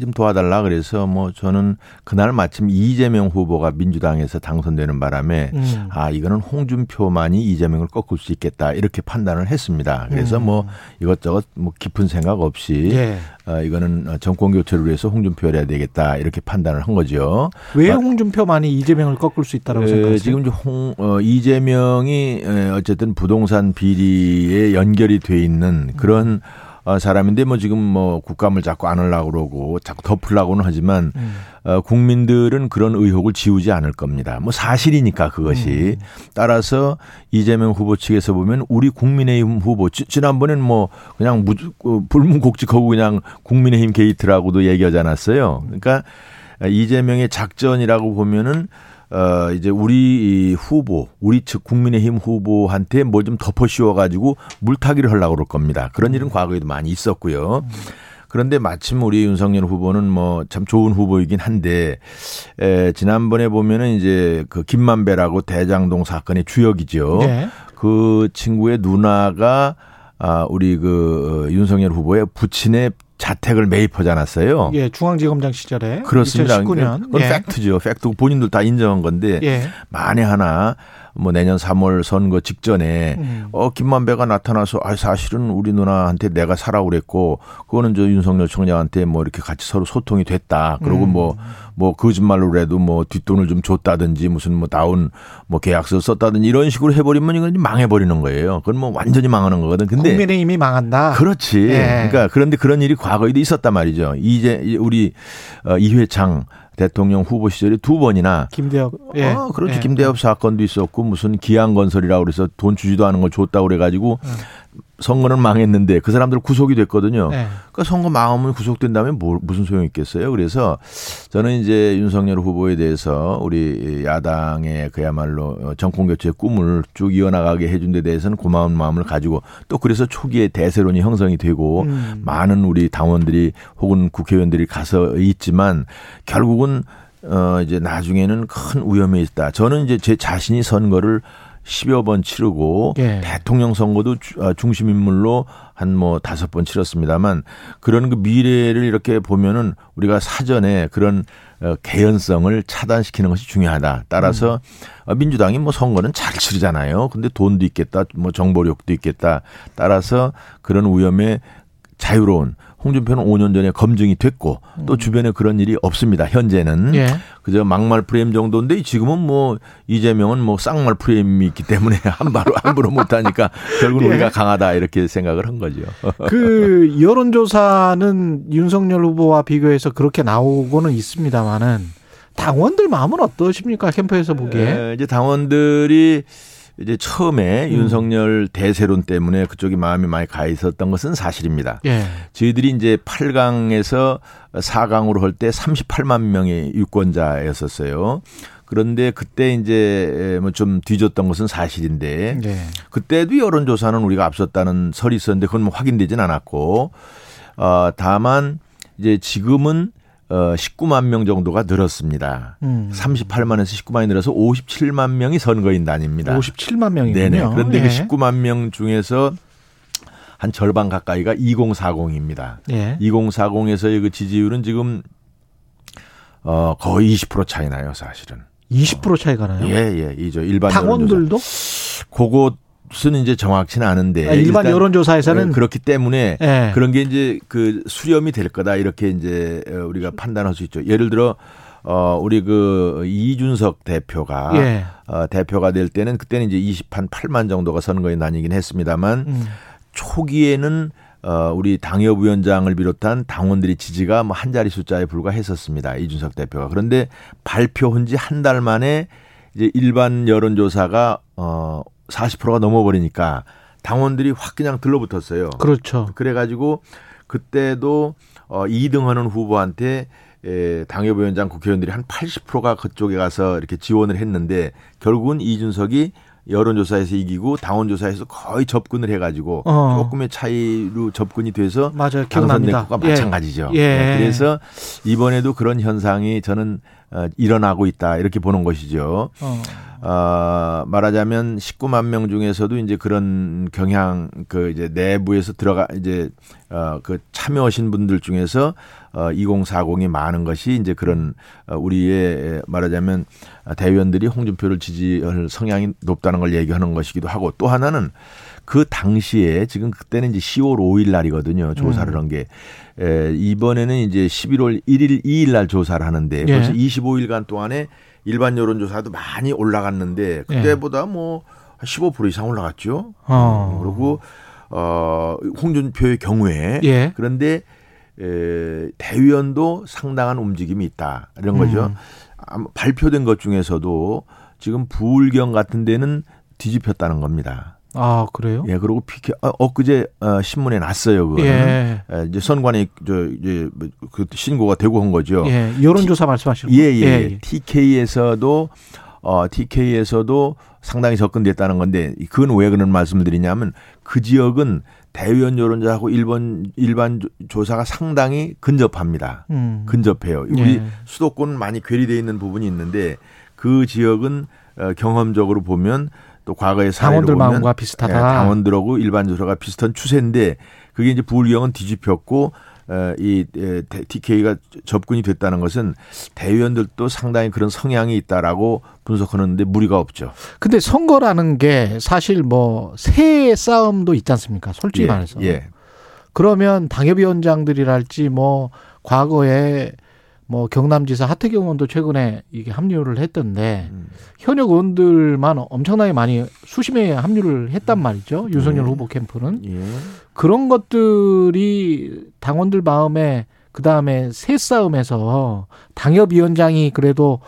좀 도와달라 그래서 뭐 저는 그날 마침 이재명 후보가 민주당에서 당선되는 바람에 음. 아 이거는 홍준표만이 이재명을 꺾을 수 있겠다 이렇게 판단을 했습니다. 그래서 음. 뭐 이것저것 뭐 깊은 생각 없이 예. 어, 이거는 정권 교체를 위해서 홍준표를 해야 되겠다 이렇게 판단을 한 거죠. 왜 아, 홍준표만이 이재명을 꺾을 수 있다고 에, 생각하세요? 지금 홍, 어, 이재명이 에, 어쨌든 부동산 비리에 연결이 돼 있는 그런 어, 사람인데 뭐 지금 뭐 국감을 자꾸 안 하려고 그러고 자꾸 덮으려고는 하지만 음. 어, 국민들은 그런 의혹을 지우지 않을 겁니다. 뭐 사실이니까 그것이. 따라서 이재명 후보 측에서 보면 우리 국민의힘 후보 지, 지난번엔 뭐 그냥 무, 어, 불문곡직하고 그냥 국민의힘 게이트라고도 얘기하지 않았어요. 그러니까 이재명의 작전이라고 보면은 어 이제 우리 이 후보, 우리 측 국민의힘 후보한테 뭘 좀 덮어 씌워 가지고 물타기를 하려고 그럴 겁니다. 그런 일은 과거에도 많이 있었고요. 그런데 마침 우리 윤석열 후보는 뭐 참 좋은 후보이긴 한데 에, 지난번에 보면은 이제 그 김만배라고 대장동 사건의 주역이죠. 예. 그 친구의 누나가 아 우리 그 어, 윤석열 후보의 부친의 자택을 매입하지 않았어요. 예, 중앙지검장 시절에 그렇습니다. 2019년. 그건 예. 팩트죠. 팩트 본인들 다 인정한 건데 예. 만에 하나 뭐 내년 3월 선거 직전에 음. 어 김만배가 나타나서 아 사실은 우리 누나한테 내가 사라고 그랬고 그거는 저 윤석열 총장한테 뭐 이렇게 같이 서로 소통이 됐다. 그리고 음. 뭐뭐 거짓말로라도 뭐 뒷돈을 좀 줬다든지 무슨 뭐 다운 뭐 계약서 썼다든지 이런 식으로 해버리면 이건 망해버리는 거예요. 그건 뭐 완전히 망하는 거거든. 근데 국민의힘이 망한다. 그렇지. 예. 그러니까 그런데 그런 일이 과거에도 있었단 말이죠. 이제 우리 어, 이회창 대통령 후보 시절에 두 번이나 김대엽. 예. 어, 그렇지. 예. 김대엽 사건도 있었고 무슨 기안 건설이라고 그래서 돈 주지도 않은 걸 줬다고 그래 가지고 음. 선거는 망했는데 그 사람들 구속이 됐거든요. 예. 그러니까 선거 망하면 구속된다면 뭘, 무슨 소용이 있겠어요. 그래서 저는 이제 윤석열 후보에 대해서 우리 야당의 그야말로 정권 교체의 꿈을 쭉 이어나가게 해준 데 대해서는 고마운 마음을 가지고 또 그래서 초기에 대세론이 형성이 되고 음. 많은 우리 당원들이 혹은 국회의원들이 가서 있지만 결국은 어 이제 나중에는 큰 위험에 있다. 저는 이제 제 자신이 선거를 10여 번 치르고 예. 대통령 선거도 주- 아, 중심 인물로 한 뭐 다섯 번 치렀습니다만 그런 그 미래를 이렇게 보면은 우리가 사전에 그런 어, 개연성을 차단시키는 것이 중요하다. 따라서 어, 민주당이 뭐 선거는 잘 치르잖아요. 근데 돈도 있겠다. 뭐 정보력도 있겠다. 따라서 그런 위험에 자유로운 홍준표는 5년 전에 검증이 됐고 또 주변에 그런 일이 없습니다. 현재는 예. 그저 막말 프레임 정도인데 지금은 뭐 이재명은 뭐 쌍말 프레임이 있기 때문에 함부로 함부로 못하니까 결국 은 예. 우리가 강하다 이렇게 생각을 한 거죠. 그 여론조사는 윤석열 후보와 비교해서 그렇게 나오고는 있습니다만은 당원들 마음은 어떠십니까 캠프에서 보기에? 예, 이제 당원들이 이제 처음에 음. 윤석열 대세론 때문에 그쪽이 마음이 많이 가 있었던 것은 사실입니다. 예. 저희들이 이제 8강에서 4강으로 할 때 38만 명의 유권자였었어요. 그런데 그때 이제 뭐 좀 뒤졌던 것은 사실인데 예. 그때도 여론조사는 우리가 앞섰다는 설이 있었는데 그건 뭐 확인되진 않았고 어 다만 이제 지금은 어 19만 명 정도가 늘었습니다. 음. 38만에서 19만이 늘어서 57만 명이 선거인 단입니다. 57만 명이군요. 네네. 그런데 예. 그 19만 명 중에서 한 절반 가까이가 2040입니다. 예. 2040에서의 그 지지율은 지금 어 거의 20% 차이 나요, 사실은. 20% 차이가 나요. 예, 예. 이죠. 일반 당원들도. 그것 은 이제 정확치는 않은데 아, 일반 여론조사에서는 어, 그렇기 때문에 예. 그런 게 이제 그 수렴이 될 거다 이렇게 이제 어, 우리가 판단할 수 있죠. 예를 들어 어 우리 그 이준석 대표가 예. 어 대표가 될 때는 그때는 이제 20한 8만 정도가 선거에 다니긴 했습니다만 음. 초기에는 어 우리 당협위원장을 비롯한 당원들의 지지가 뭐 한 자리 숫자에 불과했었습니다. 이준석 대표가. 그런데 발표한 지 한 달 만에 이제 일반 여론조사가 어 40%가 넘어버리니까 당원들이 확 그냥 들러붙었어요. 그렇죠. 그래가지고 그때도 어 2등하는 후보한테 에, 당협위원장 국회의원들이 한 80%가 그쪽에 가서 이렇게 지원을 했는데 결국은 이준석이 여론조사에서 이기고 당원조사에서 거의 접근을 해가지고 어. 조금의 차이로 접근이 돼서 맞아요. 당선된 기억납니다. 것과 예. 마찬가지죠. 예. 네, 그래서 이번에도 그런 현상이 저는 어, 일어나고 있다 이렇게 보는 것이죠. 어. 어, 말하자면 19만 명 중에서도 이제 그런 경향 그 이제 내부에서 들어가 이제 어, 그 참여하신 분들 중에서 어, 2040이 많은 것이 이제 그런 어, 우리의 말하자면 대의원들이 홍준표를 지지할 성향이 높다는 걸 얘기하는 것이기도 하고 또 하나는 그 당시에 지금 그때는 이제 10월 5일 날이거든요. 조사를 음. 한 게. 에, 이번에는 이제 11월 1일, 2일 날 조사를 하는데 예. 벌써 25일간 동안에 일반 여론조사도 많이 올라갔는데 그때보다 뭐15% 이상 올라갔죠. 어. 그리고 어 홍준표의 경우에 예. 그런데 에, 대의원도 상당한 움직임이 있다 이런 거죠. 음. 발표된 것 중에서도 지금 부울경 같은 데는 뒤집혔다는 겁니다. 아, 그래요? 예, 그리고 피케 어, 엊그제 어, 신문에 났어요. 그거는 예. 에, 이제 선관위 저 이제 뭐그 신고가 되고 한 거죠. 예. 여론조사 말씀하시고. 예, 예. 예. TK에서도 어 TK에서도 상당히 접근됐다는 건데 그건 왜 그런 말씀을 드리냐면 그 지역은 대의원 여론조사하고 일본 일반 조- 조사가 상당히 근접합니다. 음. 근접해요. 우리 예. 수도권은 많이 괴리되어 있는 부분이 있는데 그 지역은 어, 경험적으로 보면 또 과거의 사례로 당원들 보면 마음과 비슷하다. 예, 당원들하고 일반 조사가 비슷한 추세인데 그게 이제 부울경은 뒤집혔고 어, 이 TK가 접근이 됐다는 것은 대의원들도 상당히 그런 성향이 있다라고 분석하는데 무리가 없죠. 근데 선거라는 게 사실 뭐새 싸움도 있지 않습니까? 솔직히 예, 말해서. 예. 그러면 당협위원장들이랄지 뭐 과거에 뭐 경남지사 하태경 의원도 최근에 이게 합류를 했던데 음. 현역 의원들만 엄청나게 많이 수심에 합류를 했단 말이죠. 윤석열 네. 후보 캠프는 예. 그런 것들이 당원들 마음에 그 다음에 새 싸움에서 당협위원장이 그래도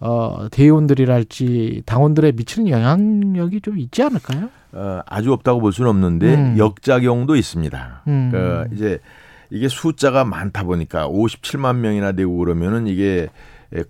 어 대의원들이랄지 당원들에 미치는 영향력이 좀 있지 않을까요? 어, 아주 없다고 볼 수는 없는데 음. 역작용도 있습니다. 음. 그 이제 이게 숫자가 많다 보니까 57만 명이나 되고 그러면은 이게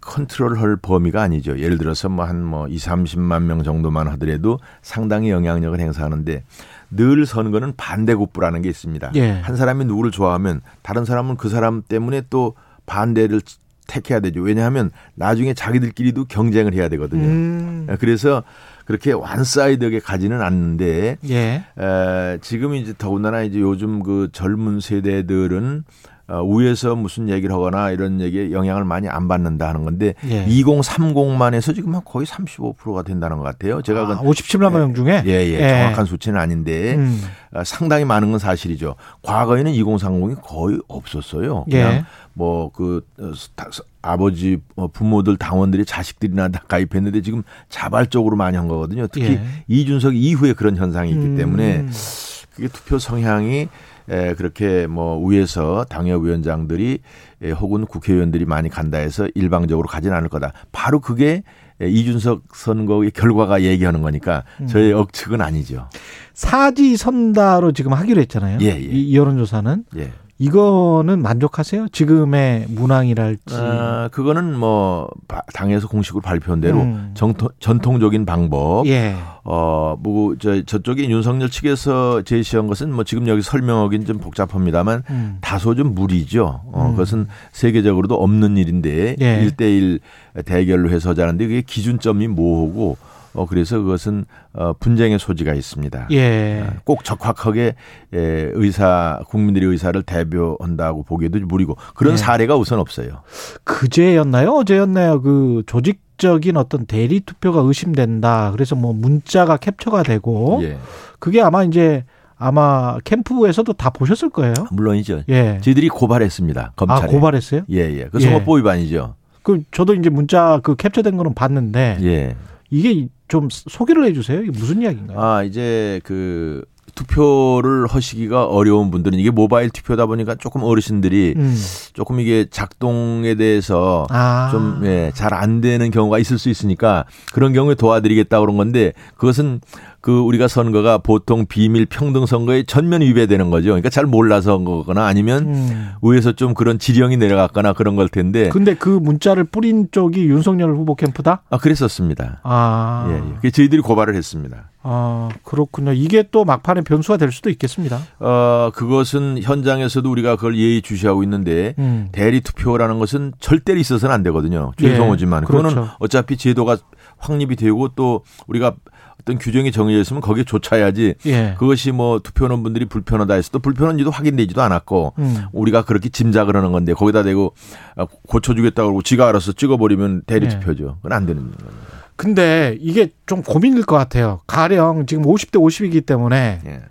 컨트롤할 범위가 아니죠. 예를 들어서 뭐한뭐 2, 30만 명 정도만 하더라도 상당히 영향력을 행사하는데 늘 선거는 반대급부라는 게 있습니다. 예. 한 사람이 누구를 좋아하면 다른 사람은 그 사람 때문에 또 반대를 택해야 되죠. 왜냐하면 나중에 자기들끼리도 경쟁을 해야 되거든요. 음. 그래서 그렇게 완사이드하게 가지는 않는데 예. 에, 지금 이제 더군다나 이제 요즘 그 젊은 세대들은 어, 위에서 무슨 얘기를 하거나 이런 얘기에 영향을 많이 안 받는다 하는 건데 예. 2030만 해서 지금 한 거의 35%가 된다는 것 같아요. 제가 아, 그 57만 명 중에 예, 예, 정확한 수치는 아닌데 음. 어, 상당히 많은 건 사실이죠. 과거에는 2030이 거의 없었어요. 그냥 예. 뭐그 아버지 어, 부모들 당원들이 자식들이나 다 가입했는데 지금 자발적으로 많이 한 거거든요. 특히 예. 이준석 이후에 그런 현상이 있기 음. 때문에 그게 투표 성향이 에, 그렇게 뭐 위에서 당협위원장들이 에, 혹은 국회의원들이 많이 간다 해서 일방적으로 가진 않을 거다. 바로 그게 에, 이준석 선거의 결과가 얘기하는 거니까 음. 저의 억측은 아니죠. 사지 선다로 지금 하기로 했잖아요. 예, 예. 이 여론조사는 예. 이거는 만족하세요? 지금의 문항이랄지. 아, 그거는 뭐 바- 당에서 공식으로 발표한 대로 음. 정통, 전통적인 방법. 예. 어, 뭐, 저, 저쪽에 윤석열 측에서 제시한 것은 뭐 지금 여기 설명하기는 좀 복잡합니다만 음. 다소 좀 무리죠. 어, 음. 그것은 세계적으로도 없는 일인데 예. 일대일 대결로 해서 하자는데 그게 기준점이 모호고 어, 그래서 그것은 어, 분쟁의 소지가 있습니다. 예. 꼭 적확하게 에, 의사 국민들의 의사를 대표한다고 보기에도 무리고 그런 예. 사례가 우선 없어요. 그제였나요? 어제였나요? 그 조직 적인 어떤 대리 투표가 의심된다. 그래서 뭐 문자가 캡처가 되고 예. 그게 아마 이제 아마 캠프에서도 다 보셨을 거예요. 물론이죠. 예. 저희들이 고발했습니다. 검찰에. 아 고발했어요? 예, 예. 그 예. 선거법 위반이죠. 그 저도 이제 문자 그 캡처된 거는 봤는데 예. 이게 좀 소개를 해주세요. 이게 무슨 이야기인가요? 아, 이제 그 투표를 하시기가 어려운 분들은 이게 모바일 투표다 보니까 조금 어르신들이 음. 조금 이게 작동에 대해서 아. 좀, 예, 잘안 되는 경우가 있을 수 있으니까 그런 경우에 도와드리겠다 그런 건데 그것은 그 우리가 선거가 보통 비밀 평등 선거에 전면 위배되는 거죠. 그러니까 잘 몰라서 한 거거나 아니면 음. 위에서 좀 그런 지령이 내려갔거나 그런 걸 텐데. 근데 그 문자를 뿌린 쪽이 윤석열 후보 캠프다? 아, 그랬었습니다. 아. 예, 예. 저희들이 고발을 했습니다. 아, 그렇군요. 이게 또 막판에 변수가 될 수도 있겠습니다. 어, 그것은 현장에서도 우리가 그걸 예의 주시하고 있는데 음. 대리 투표라는 것은 절대로 있어서는 안 되거든요. 예, 죄송하지만 그거는 그렇죠. 어차피 제도가 확립이 되고 또 우리가 어떤 규정이 정해져 있으면 거기에 쫓아야지 예. 그것이 뭐 투표하는 분들이 불편하다 해서 또 불편한지도 확인되지도 않았고 음. 우리가 그렇게 짐작을 하는 건데 거기다 대고 아, 고쳐주겠다고 그러고 지가 알아서 찍어버리면 대리 예. 투표죠. 그건 안 되는 겁니다. 근데 이게 좀 고민일 것 같아요. 가령 지금 50대 50이기 때문에 예.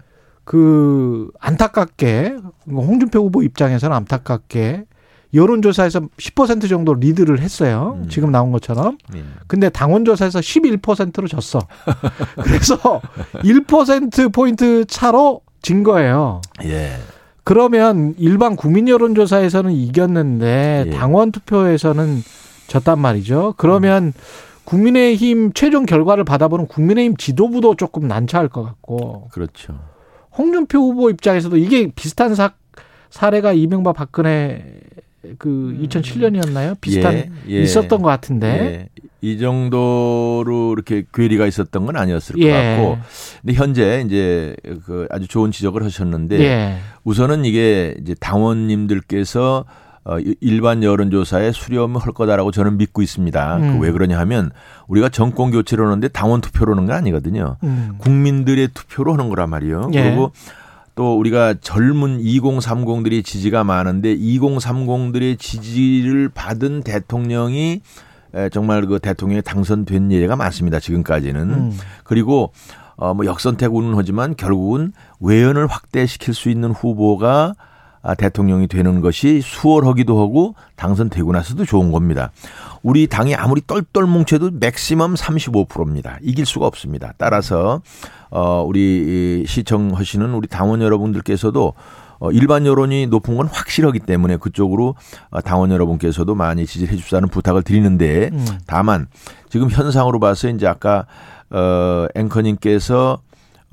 그 안타깝게 홍준표 후보 입장에서는 안타깝게 여론조사에서 10% 정도 리드를 했어요. 음. 지금 나온 것처럼. 예. 근데 당원조사에서 11%로 졌어. 그래서 1%포인트 차로 진 거예요. 예. 그러면 일반 국민 여론조사에서는 이겼는데 예. 당원 투표에서는 졌단 말이죠. 그러면 국민의힘 최종 결과를 받아보는 국민의힘 지도부도 조금 난처할 것 같고 그렇죠. 홍준표 후보 입장에서도 이게 비슷한 사, 사례가 이명박 박근혜 그 2007년이었나요? 비슷한 예, 예. 있었던 것 같은데. 예. 이 정도로 이렇게 괴리가 있었던 건 아니었을 예. 것 같고. 근데 현재 이제 그 아주 좋은 지적을 하셨는데 예. 우선은 이게 이제 당원님들께서 어, 이- 일반 여론조사에 수렴을 할 거다라고 저는 믿고 있습니다. 음. 그 왜 그러냐 하면 우리가 정권 교체를 하는데 당원 투표로 하는 건 아니거든요. 음. 국민들의 투표로 하는 거란 말이에요. 예. 그리고 또 우리가 젊은 2030들이 지지가 많은데 2030들의 지지를 받은 대통령이 에, 정말 그 대통령이 당선된 예가 많습니다. 지금까지는. 음. 그리고 어, 뭐 역선택은 하지만 결국은 외연을 확대시킬 수 있는 후보가 아, 대통령이 되는 것이 수월하기도 하고 당선되고 나서도 좋은 겁니다. 우리 당이 아무리 똘똘 뭉쳐도 맥시멈 35%입니다. 이길 수가 없습니다. 따라서 어 우리 이 시청하시는 우리 당원 여러분들께서도 어 일반 여론이 높은 건 확실하기 때문에 그쪽으로 어, 당원 여러분께서도 많이 지지해 주시라는 부탁을 드리는데 음. 다만 지금 현상으로 봐서 이제 아까 어 앵커님께서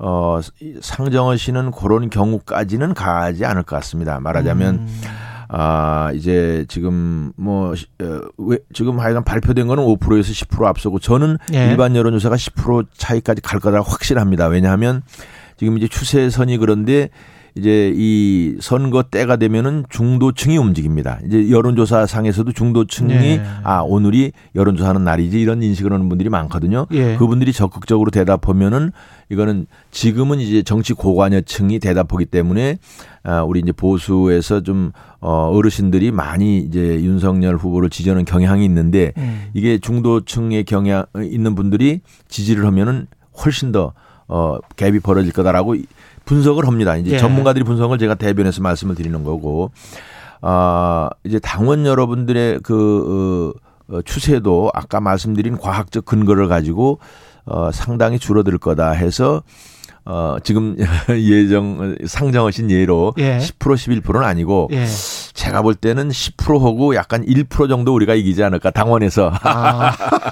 어 상정하시는 그런 경우까지는 가지 않을 것 같습니다. 말하자면 음. 아, 이제 지금 뭐, 시- 어, 왜, 지금 하여간 발표된 거는 5%에서 10% 앞서고 저는 예. 일반 여론조사가 10% 차이까지 갈 거라 확실합니다. 왜냐하면 지금 이제 추세선이 그런데 이제 이 선거 때가 되면은 중도층이 움직입니다. 이제 여론조사 상에서도 중도층이 예. 아, 오늘이 여론조사하는 날이지 이런 인식을 하는 분들이 많거든요. 예. 그분들이 적극적으로 대답하면은 이거는 지금은 이제 정치 고관여층이 대답하기 때문에 아 우리 이제 보수에서 좀 어, 어르신들이 많이 이제 윤석열 후보를 지지하는 경향이 있는데 음. 이게 중도층의 경향 있는 분들이 지지를 하면은 훨씬 더 어, 갭이 벌어질 거다라고 분석을 합니다. 이제 예. 전문가들이 분석을 제가 대변해서 말씀을 드리는 거고 아 이제 당원 여러분들의 그 어, 어, 추세도 아까 말씀드린 과학적 근거를 가지고 어, 상당히 줄어들 거다 해서 어, 지금 예정 상정하신 예로 예. 10% 11%는 아니고 예. 제가 볼 때는 10%하고 약간 1% 정도 우리가 이기지 않을까 당원에서. 아,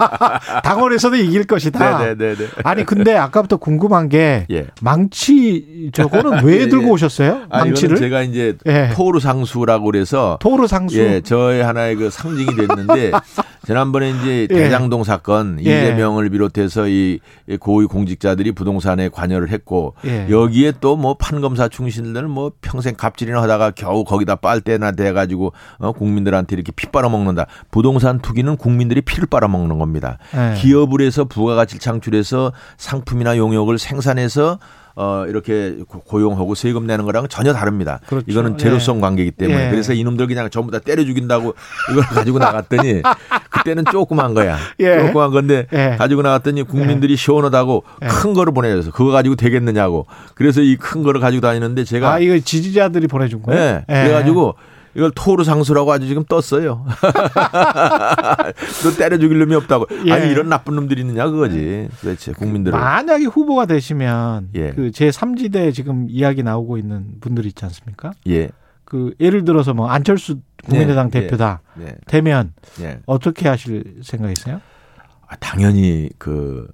당원에서도 이길 것이다. 네네네네. 아니 근데 아까부터 궁금한 게 예. 망치 저거는 왜 예, 예. 들고 오셨어요? 아, 망치를? 제가 이제 예. 토르 상수라고 그래서 토르 상수. 예, 저의 하나의 그 상징이 됐는데 지난번에 이제 예. 대장동 사건 예. 이재명을 비롯해서 이 고위 공직자들이 부동산에 관여를 했고 예. 여기에 또 뭐 판검사 충신들 뭐 평생 갑질이나 하다가 겨우 거기다 빨대나 대 가지고 어, 국민들한테 이렇게 피 빨아먹는다. 부동산 투기는 국민들이 피를 빨아먹는 겁니다. 예. 기업을 해서 부가가치를 창출해서 상품이나 용역을 생산해서 어 이렇게 고- 고용하고 세금 내는 거랑 전혀 다릅니다. 그렇죠. 이거는 제로성 관계이기 때문에 예. 그래서 이놈들 그냥 전부 다 때려 죽인다고 이걸 가지고 나갔더니 그때는 조그만 거야. 예. 조그만 건데 예. 가지고 나갔더니 국민들이 시원하다고 예. 큰 거를 보내줘서 그거 가지고 되겠느냐고. 그래서 이 큰 거를 가지고 다니는데 제가 아 이거 지지자들이 보내준 거예요? 네. 그래가지고 이걸 토르 상수라고 아주 지금 떴어요. 너 때려 죽일 놈이 없다고. 예. 아니 이런 나쁜 놈들이 있느냐 그거지. 도대체 국민들은. 만약에 후보가 되시면 예. 그 제 3지대 지금 이야기 나오고 있는 분들이 있지 않습니까? 예. 그 예를 들어서 뭐 안철수 국민의당 예, 대표다 네. 되면 예. 어떻게 하실 생각이세요? 아, 당연히 그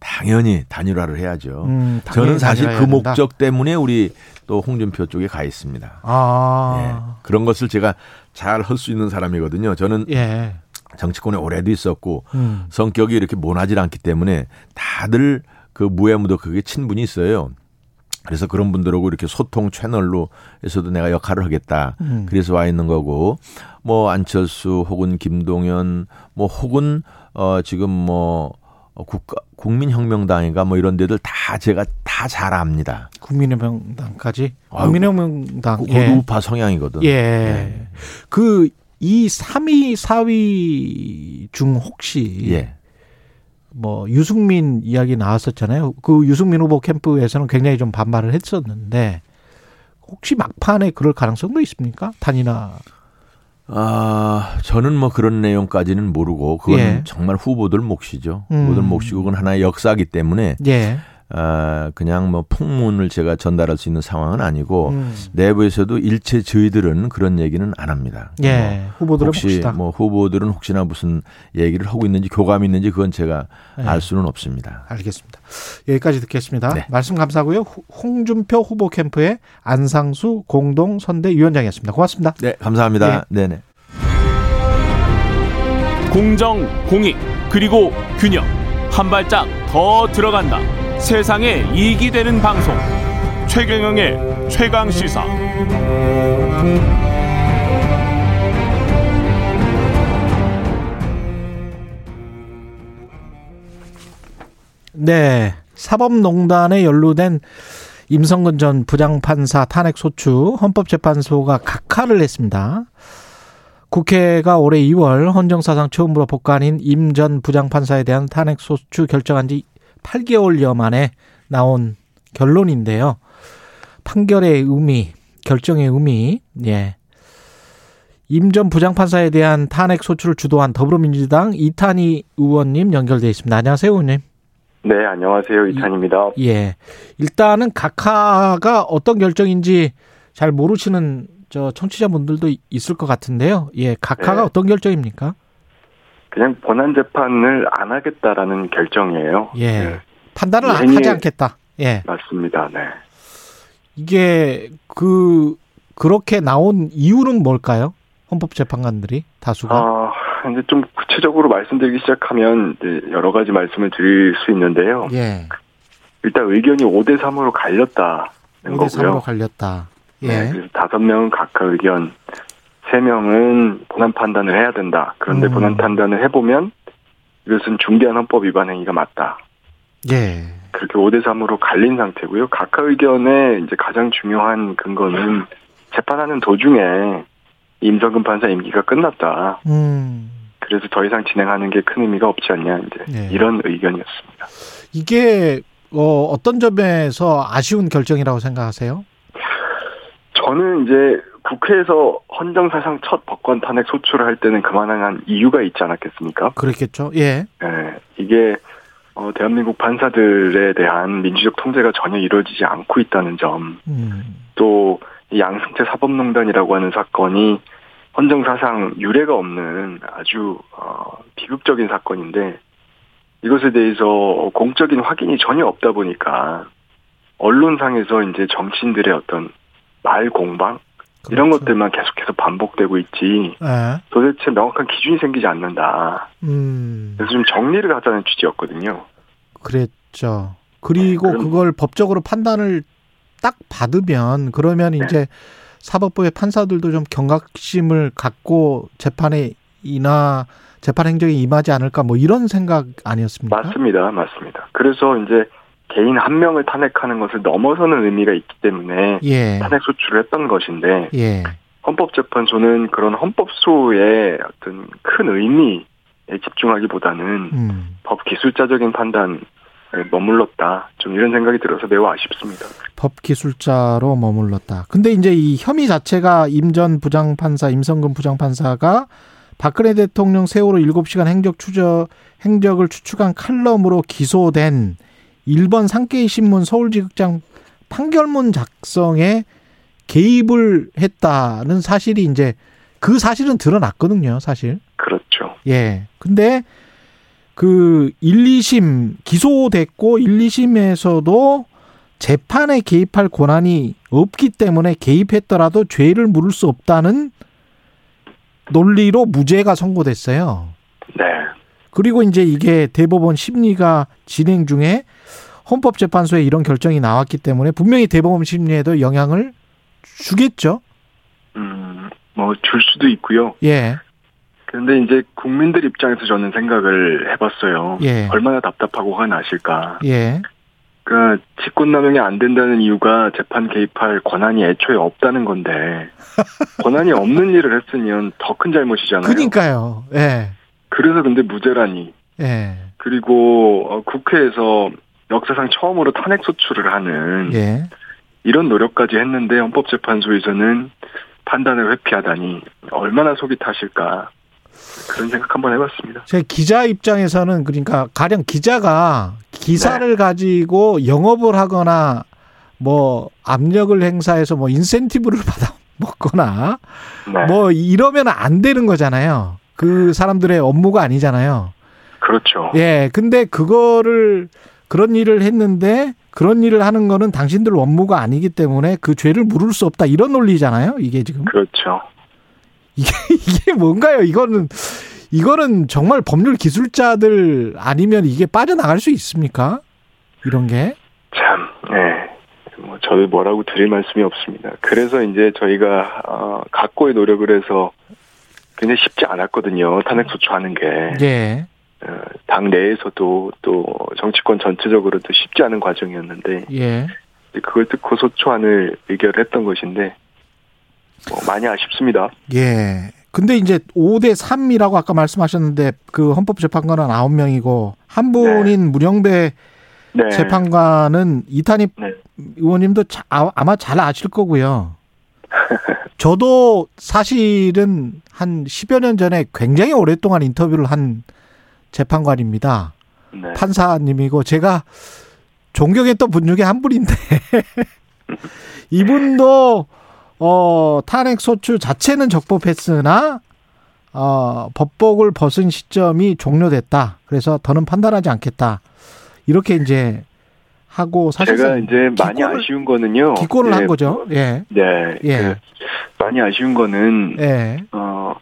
당연히 단일화를 해야죠. 음, 저는 당연히 사실 단일화해야 그 된다. 목적 때문에 우리 또 홍준표 쪽에 가 있습니다. 아. 예. 그런 것을 제가 잘 할 수 있는 사람이거든요. 저는 예. 정치권에 오래도 있었고 음. 성격이 이렇게 모나질 않기 때문에 다들 그 무해무도 그게 친분이 있어요. 그래서 그런 분들하고 이렇게 소통 채널로 해서도 내가 역할을 하겠다. 음. 그래서 와 있는 거고 뭐 안철수 혹은 김동연 뭐 혹은 어 지금 뭐 국가 국민혁명당인가 뭐 이런 데들 다 제가 다 잘 압니다. 국민의명당까지 아이고, 국민의명당 그 예. 우파 성향이거든. 예. 네. 그이 3위, 4위 중 혹시 예. 뭐 유승민 이야기 나왔었잖아요. 그 유승민 후보 캠프에서는 굉장히 좀 반발을 했었는데 혹시 막판에 그럴 가능성도 있습니까? 단이나 아, 저는 뭐 그런 내용까지는 모르고 그건 예. 정말 후보들 몫이죠. 음. 후보들 몫이고 그건 하나의 역사이기 때문에 예. 아, 그냥 뭐 풍문을 제가 전달할 수 있는 상황은 아니고 음. 내부에서도 일체 저희들은 그런 얘기는 안 합니다. 예. 후보들은 혹시 몫이다. 뭐 후보들은 혹시나 무슨 얘기를 하고 있는지 교감이 있는지 그건 제가 예. 알 수는 없습니다. 알겠습니다. 여기까지 듣겠습니다. 네. 말씀 감사하고요. 후- 홍준표 후보 캠프의 안상수 공동 선대위원장이었습니다. 고맙습니다. 네, 감사합니다. 예. 네 네. 공정, 공익, 그리고 균형. 한 발짝 더 들어간다. 세상에 이익이 되는 방송. 최경영의 최강 시사. 네. 사법농단에 연루된 임성근 전 부장판사 탄핵 소추 헌법재판소가 각하를 했습니다. 국회가 올해 2월 헌정사상 처음으로 복관인 임 전 부장판사에 대한 탄핵 소추 결정한 지 8개월여 만에 나온 결론인데요. 판결의 의미, 결정의 의미, 예. 임전 부장판사에 대한 탄핵 소추를 주도한 더불어민주당 이탄희 의원님 연결돼 있습니다. 안녕하세요, 의원님. 네, 안녕하세요. 이탄입니다. 예. 일단은 각하가 어떤 결정인지 잘 모르시는 저 청취자분들도 있을 것 같은데요. 예. 각하가 네. 어떤 결정입니까? 그냥 본안 재판을 안 하겠다라는 결정이에요. 예. 네, 판단을 이안 하지 않겠다. 예. 맞습니다. 네. 이게 그 그렇게 나온 이유는 뭘까요? 헌법재판관들이 다수가. 아, 이제 좀 구체적으로 말씀드리기 시작하면 이제 여러 가지 말씀을 드릴 수 있는데요. 예. 일단 의견이 5대 3으로 갈렸다는 5대 3으로 거고요. 갈렸다. 예. 네, 그래서 다섯 명은 각하 의견, 세 명은 본안 판단을 해야 된다. 그런데 음. 본안 판단을 해보면 이것은 중대한 헌법 위반 행위가 맞다. 예. 그렇게 5대 3으로 갈린 상태고요. 각하 의견의 이제 가장 중요한 근거는 재판하는 도중에 임성근 판사 임기가 끝났다. 음. 그래서 더 이상 진행하는 게 큰 의미가 없지 않냐 이제 네. 이런 의견이었습니다. 이게 어 어떤 점에서 아쉬운 결정이라고 생각하세요? 저는 이제 국회에서 헌정사상 첫 법관 탄핵 소추를 할 때는 그만한 이유가 있지 않았겠습니까? 그렇겠죠. 예. 예, 이게 어, 대한민국 판사들에 대한 민주적 통제가 전혀 이루어지지 않고 있다는 점, 음. 또이 양승태 사법농단이라고 하는 사건이 헌정사상 유례가 없는 아주 어, 비극적인 사건인데 이것에 대해서 공적인 확인이 전혀 없다 보니까 언론상에서 이제 정치인들의 어떤 말 공방 그렇죠. 것들만 계속해서 반복되고 있지 예. 도대체 명확한 기준이 생기지 않는다. 음. 그래서 좀 정리를 하자는 취지였거든요. 그랬죠. 그리고 네, 그걸 법적으로 판단을 딱 받으면 그러면 네. 이제 사법부의 판사들도 좀 경각심을 갖고 재판에 이나 재판 행정에 임하지 않을까 뭐 이런 생각 아니었습니까? 맞습니다. 맞습니다. 그래서 이제 개인 한 명을 탄핵하는 것을 넘어서는 의미가 있기 때문에 예. 탄핵 소추를 했던 것인데 예. 헌법재판소는 그런 헌법소의 어떤 큰 의미에 집중하기보다는 음. 법 기술자적인 판단 머물렀다. 좀 이런 생각이 들어서 매우 아쉽습니다. 법 기술자로 머물렀다. 근데 이제 이 혐의 자체가 임 전 부장판사, 임성근 부장판사가 박근혜 대통령 세월호 7시간 행적 추적, 행적을 추측한 칼럼으로 기소된 일본 산케이 신문 서울지극장 판결문 작성에 개입을 했다는 사실이 이제 그 사실은 드러났거든요, 사실. 그렇죠. 예. 근데 그 1, 2심 기소됐고 1, 2심에서도 재판에 개입할 권한이 없기 때문에 개입했더라도 죄를 물을 수 없다는 논리로 무죄가 선고됐어요. 네. 그리고 이제 이게 대법원 심리가 진행 중에 헌법재판소에 이런 결정이 나왔기 때문에 분명히 대법원 심리에도 영향을 주겠죠. 음, 뭐 줄 수도 있고요. 예. 그런데 이제 국민들 입장에서 저는 생각을 해봤어요. 예. 얼마나 답답하고 화가 나실까. 예. 그러니까 직권남용이 안 된다는 이유가 재판 개입할 권한이 애초에 없다는 건데 권한이 없는 일을 했으면 더 큰 잘못이잖아요. 그러니까요. 예. 그래서 근데 무죄라니. 예. 그리고 어, 국회에서 역사상 처음으로 탄핵 소추를 하는 예. 이런 노력까지 했는데 헌법재판소에서는 판단을 회피하다니 얼마나 속이 타실까 그런 생각 한번 해봤습니다. 제 기자 입장에서는 그러니까 가령 기자가 기사를 네. 가지고 영업을 하거나 뭐 압력을 행사해서 뭐 인센티브를 받아 먹거나 네. 뭐 이러면 안 되는 거잖아요. 그 사람들의 업무가 아니잖아요. 그렇죠. 예. 근데 그거를 그런 일을 했는데 그런 일을 하는 거는 당신들 업무가 아니기 때문에 그 죄를 물을 수 없다 이런 논리잖아요. 이게 지금 그렇죠. 이게 이게 뭔가요? 이거는 이거는 정말 법률 기술자들 아니면 이게 빠져나갈 수 있습니까? 이런 게 참, 네. 뭐 저도 뭐라고 드릴 말씀이 없습니다. 그래서 이제 저희가 어, 각고의 노력을 해서 굉장히 쉽지 않았거든요. 탄핵 소추 하는 게. 예. 어, 당 내에서도 또 정치권 전체적으로도 쉽지 않은 과정이었는데 예. 그걸 듣고 소추안을 의결을 했던 것인데 뭐 많이 아쉽습니다. 예. 근데 이제 5대 3이라고 아까 말씀하셨는데 그 헌법재판관은 9명이고 한 분인 문영배 네. 재판관은 이탄입 네. 의원님도 자- 아- 아마 잘 아실 거고요. 저도 사실은 한 10여 년 전에 굉장히 오랫동안 인터뷰를 한 재판관입니다. 네. 판사님이고 제가 존경했던 분 중에 한 분인데 이분도 어 탄핵 소추 자체는 적법했으나 어 법복을 벗은 시점이 종료됐다. 그래서 더는 판단하지 않겠다. 이렇게 이제 하고 사실 제가 이제 많이 기권을- 아쉬운 거는요. 기권을 예, 한 거죠. 예. 네. 예. 그 많이 아쉬운 거는 예. 어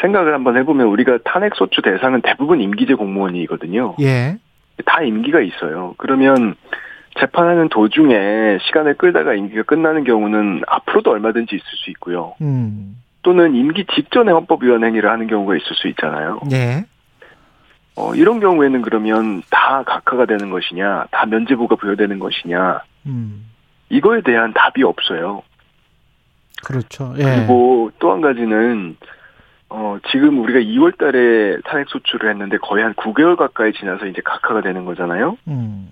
생각을 한번 해보면 우리가 탄핵 소추 대상은 대부분 임기제 공무원이거든요. 예. 다 임기가 있어요. 그러면 재판하는 도중에 시간을 끌다가 임기가 끝나는 경우는 앞으로도 얼마든지 있을 수 있고요. 음. 또는 임기 직전에 헌법위원 행위를 하는 경우가 있을 수 있잖아요. 예. 어, 이런 경우에는 그러면 다 각하가 되는 것이냐, 다 면제부가 부여되는 것이냐, 음. 이거에 대한 답이 없어요. 그렇죠. 예. 그리고 또 한 가지는 어 지금 우리가 2월 달에 탄핵 소추를 했는데 거의 한 9개월 가까이 지나서 이제 각하가 되는 거잖아요. 음.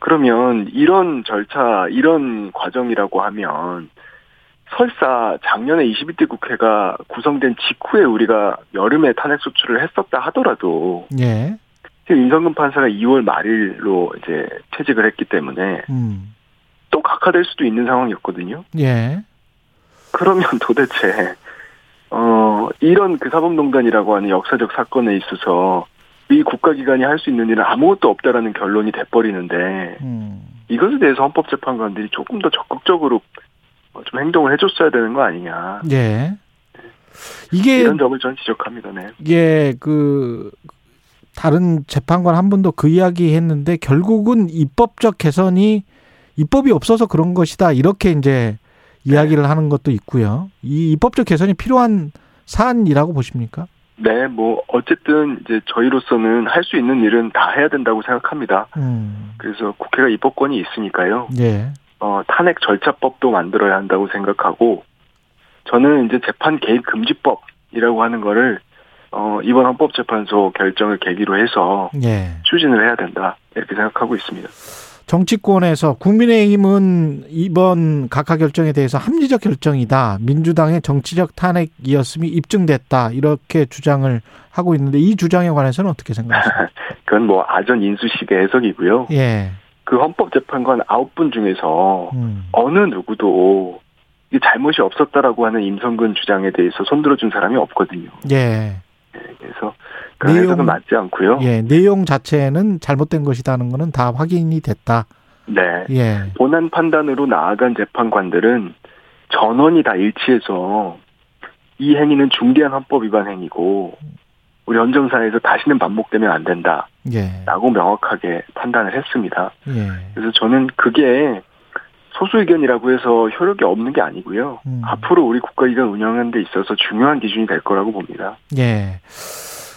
그러면 이런 절차, 이런 과정이라고 하면 설사 작년에 22대 국회가 구성된 직후에 우리가 여름에 탄핵 소추를 했었다 하더라도 예. 지금 임성근 판사가 2월 말일로 이제 퇴직을 했기 때문에 음. 또 각하될 수도 있는 상황이었거든요. 예. 그러면 도대체 어 이런 그 사법농단이라고 하는 역사적 사건에 있어서 이 국가기관이 할 수 있는 일은 아무것도 없다라는 결론이 돼버리는데 음. 이것에 대해서 헌법재판관들이 조금 더 적극적으로 어, 좀 행동을 해줬어야 되는 거 아니냐 예. 이게 이런 점을 저는 지적합니다. 네. 예, 그 다른 재판관 한 분도 그 이야기 했는데 결국은 입법적 개선이 입법이 없어서 그런 것이다. 이렇게 이제 이야기를 하는 것도 있고요. 이 입법적 개선이 필요한 사안이라고 보십니까? 네, 뭐 어쨌든 이제 저희로서는 할 수 있는 일은 다 해야 된다고 생각합니다. 음. 그래서 국회가 입법권이 있으니까요. 예. 어, 탄핵 절차법도 만들어야 한다고 생각하고 저는 이제 재판 개입 금지법이라고 하는 거를 어, 이번 헌법재판소 결정을 계기로 해서 예. 추진을 해야 된다 이렇게 생각하고 있습니다. 정치권에서 국민의힘은 이번 각하 결정에 대해서 합리적 결정이다. 민주당의 정치적 탄핵이었음이 입증됐다. 이렇게 주장을 하고 있는데 이 주장에 관해서는 어떻게 생각하십니까? 그건 뭐 아전 인수식의 해석이고요. 예. 그 헌법재판관 아홉 분 중에서 음. 어느 누구도 이 잘못이 없었다라고 하는 임성근 주장에 대해서 손들어준 사람이 없거든요. 예. 그래서 그 해석은 맞지 않고요. 예. 내용 자체는 잘못된 것이다는 거는 다 확인이 됐다. 네. 예. 본안 판단으로 나아간 재판관들은 전원이 다 일치해서 이 행위는 중대한 헌법 위반 행위고 우리 헌정사에서 다시는 반복되면 안 된다 라고 예. 명확하게 판단을 했습니다. 예. 그래서 저는 그게 소수 의견이라고 해서 효력이 없는 게 아니고요. 음. 앞으로 우리 국가기관 운영하는 데 있어서 중요한 기준이 될 거라고 봅니다. 예.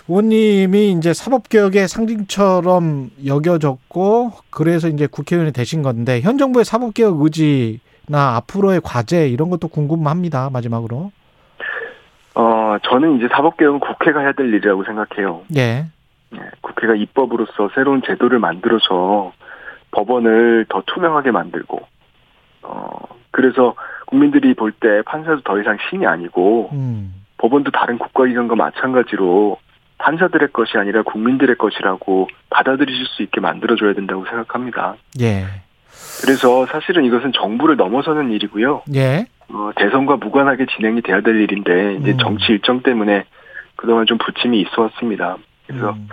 의원님이 이제 사법개혁의 상징처럼 여겨졌고, 그래서 이제 국회의원이 되신 건데, 현 정부의 사법개혁 의지나 앞으로의 과제, 이런 것도 궁금합니다. 마지막으로. 어, 저는 이제 사법개혁은 국회가 해야 될 일이라고 생각해요. 예. 예, 국회가 입법으로서 새로운 제도를 만들어서 법원을 더 투명하게 만들고, 어, 그래서 국민들이 볼 때 판사도 더 이상 신이 아니고, 음. 법원도 다른 국가기관과 마찬가지로 판사들의 것이 아니라 국민들의 것이라고 받아들이실 수 있게 만들어줘야 된다고 생각합니다. 예. 그래서 사실은 이것은 정부를 넘어서는 일이고요. 예. 어, 대선과 무관하게 진행이 돼야 될 일인데 이제 음. 정치 일정 때문에 그동안 좀 부침이 있어 왔습니다. 그래서 음.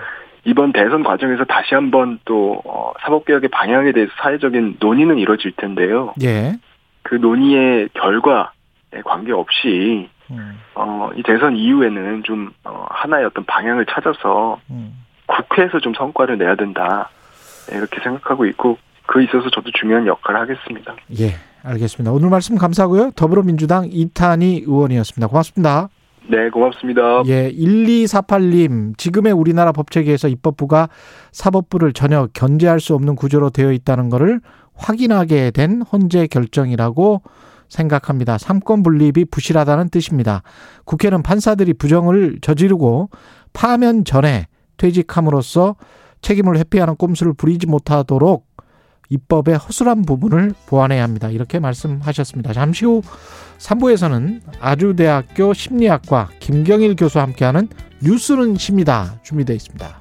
이번 대선 과정에서 다시 한번 또 어, 사법개혁의 방향에 대해서 사회적인 논의는 이루어질 텐데요. 예. 그 논의의 결과에 관계없이 음. 어, 이 대선 이후에는 좀 어, 하나의 어떤 방향을 찾아서 음. 국회에서 좀 성과를 내야 된다 네, 이렇게 생각하고 있고 그 있어서 저도 중요한 역할을 하겠습니다. 예. 알겠습니다. 오늘 말씀 감사하고요. 더불어민주당 이탄희 의원이었습니다. 고맙습니다. 네, 고맙습니다. 예, 1248님, 지금의 우리나라 법체계에서 입법부가 사법부를 전혀 견제할 수 없는 구조로 되어 있다는 것을 확인하게 된 헌재 결정이라고 생각합니다. 삼권 분립이 부실하다는 뜻입니다. 국회는 판사들이 부정을 저지르고 파면 전에 퇴직함으로써 책임을 회피하는 꼼수를 부리지 못하도록 입법의 허술한 부분을 보완해야 합니다. 이렇게 말씀하셨습니다. 잠시 후 3부에서는 아주대학교 심리학과 김경일 교수와 함께하는 뉴스는 십니다. 준비되어 있습니다.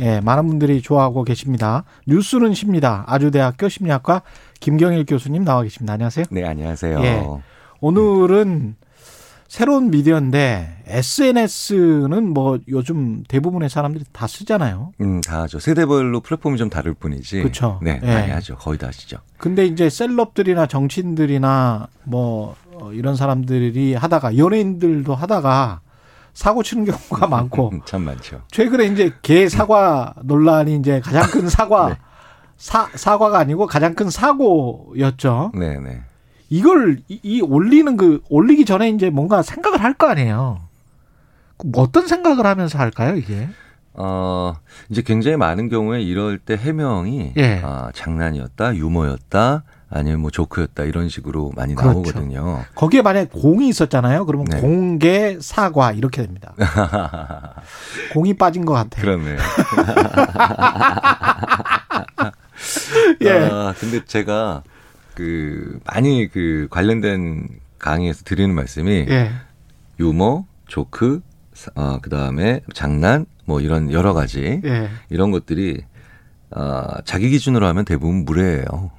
예, 많은 분들이 좋아하고 계십니다. 뉴스는 십니다. 아주대학교 심리학과 김경일 교수님 나와 계십니다. 안녕하세요. 네, 안녕하세요. 예. 오늘은 새로운 미디어인데 SNS는 뭐 요즘 대부분의 사람들이 다 쓰잖아요. 음, 다 하죠. 세대별로 플랫폼이 좀 다를 뿐이지. 그쵸. 네, 예. 많이 하죠. 거의 다 하시죠. 근데 이제 셀럽들이나 정치인들이나 뭐 어, 이런 사람들이 하다가 연예인들도 하다가 사고 치는 경우가 많고 음, 참 많죠. 최근에 이제 개 사과 논란이 이제 가장 큰 사과 네. 사 사과가 아니고 가장 큰 사고였죠. 네, 네. 이걸 이, 이 올리는 그 올리기 전에 이제 뭔가 생각을 할 거 아니에요. 뭐 어떤 생각을 하면서 할까요, 이게? 어, 이제 굉장히 많은 경우에 이럴 때 해명이 예. 아, 장난이었다, 유머였다, 아니면 뭐 조크였다 이런 식으로 많이 그렇죠. 나오거든요. 거기에 만약 공이 있었잖아요. 그러면 네. 공개 사과 이렇게 됩니다. 공이 빠진 것 같아요. 그렇네요. 예. 아, 근데 제가 그 많이 그 관련된 강의에서 드리는 말씀이 예. 유머, 조크, 어, 그 다음에 장난, 뭐 이런 여러 가지 예. 이런 것들이 어, 자기 기준으로 하면 대부분 무례해요.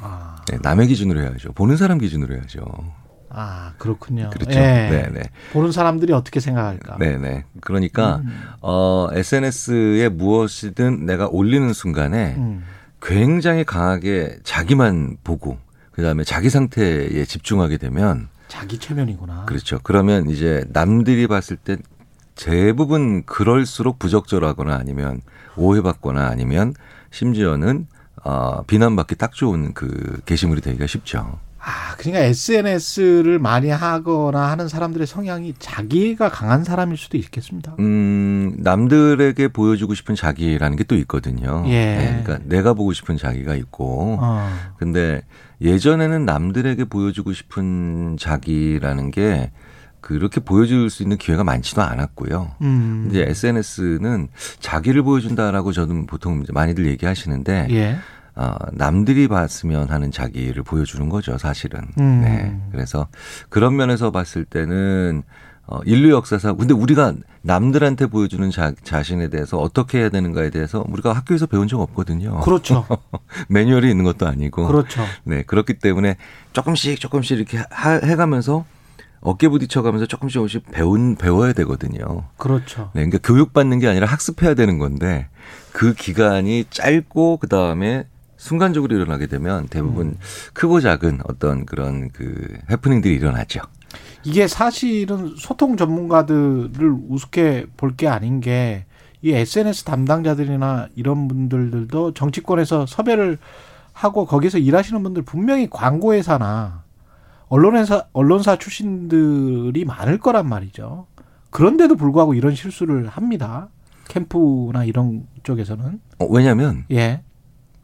아, 네, 남의 기준으로 해야죠. 보는 사람 기준으로 해야죠. 아 그렇군요. 그렇죠. 예. 네, 네. 보는 사람들이 어떻게 생각할까? 네, 네. 그러니까 음. 어 SNS에 무엇이든 내가 올리는 순간에 음. 굉장히 강하게 자기만 보고 그다음에 자기 상태에 집중하게 되면 자기 체면이구나. 그렇죠. 그러면 이제 남들이 봤을 때 대부분 그럴수록 부적절하거나 아니면 오해받거나 아니면 심지어는 어, 비난받기 딱 좋은 그 게시물이 되기가 쉽죠. 아, 그러니까 SNS를 많이 하거나 하는 사람들의 성향이 자기가 강한 사람일 수도 있겠습니다. 음, 남들에게 보여주고 싶은 자기라는 게 또 있거든요. 예. 네, 그러니까 내가 보고 싶은 자기가 있고. 어. 근데 예전에는 남들에게 보여주고 싶은 자기라는 게 그렇게 보여줄 수 있는 기회가 많지도 않았고요. 음. 이제 SNS는 자기를 보여준다라고 저는 보통 많이들 얘기하시는데 예. 어, 남들이 봤으면 하는 자기를 보여주는 거죠, 사실은. 음. 네. 그래서 그런 면에서 봤을 때는 어, 인류 역사상 근데 우리가 남들한테 보여주는 자, 자신에 대해서 어떻게 해야 되는가에 대해서 우리가 학교에서 배운 적 없거든요. 그렇죠. 매뉴얼이 있는 것도 아니고. 그렇죠. 네, 그렇기 때문에 조금씩 조금씩 이렇게 하, 해가면서 어깨 부딪혀가면서 조금씩 조금씩 배운 배워야 되거든요. 그렇죠. 네, 그러니까 교육받는 게 아니라 학습해야 되는 건데 그 기간이 짧고 그 다음에 순간적으로 일어나게 되면 대부분 음. 크고 작은 어떤 그런 그 해프닝들이 일어나죠. 이게 사실은 소통 전문가들을 우습게 볼 게 아닌 게 이 SNS 담당자들이나 이런 분들도 정치권에서 섭외를 하고 거기서 일하시는 분들 분명히 광고회사나 언론회사 언론사 출신들이 많을 거란 말이죠. 그런데도 불구하고 이런 실수를 합니다. 캠프나 이런 쪽에서는 어, 왜냐하면 예.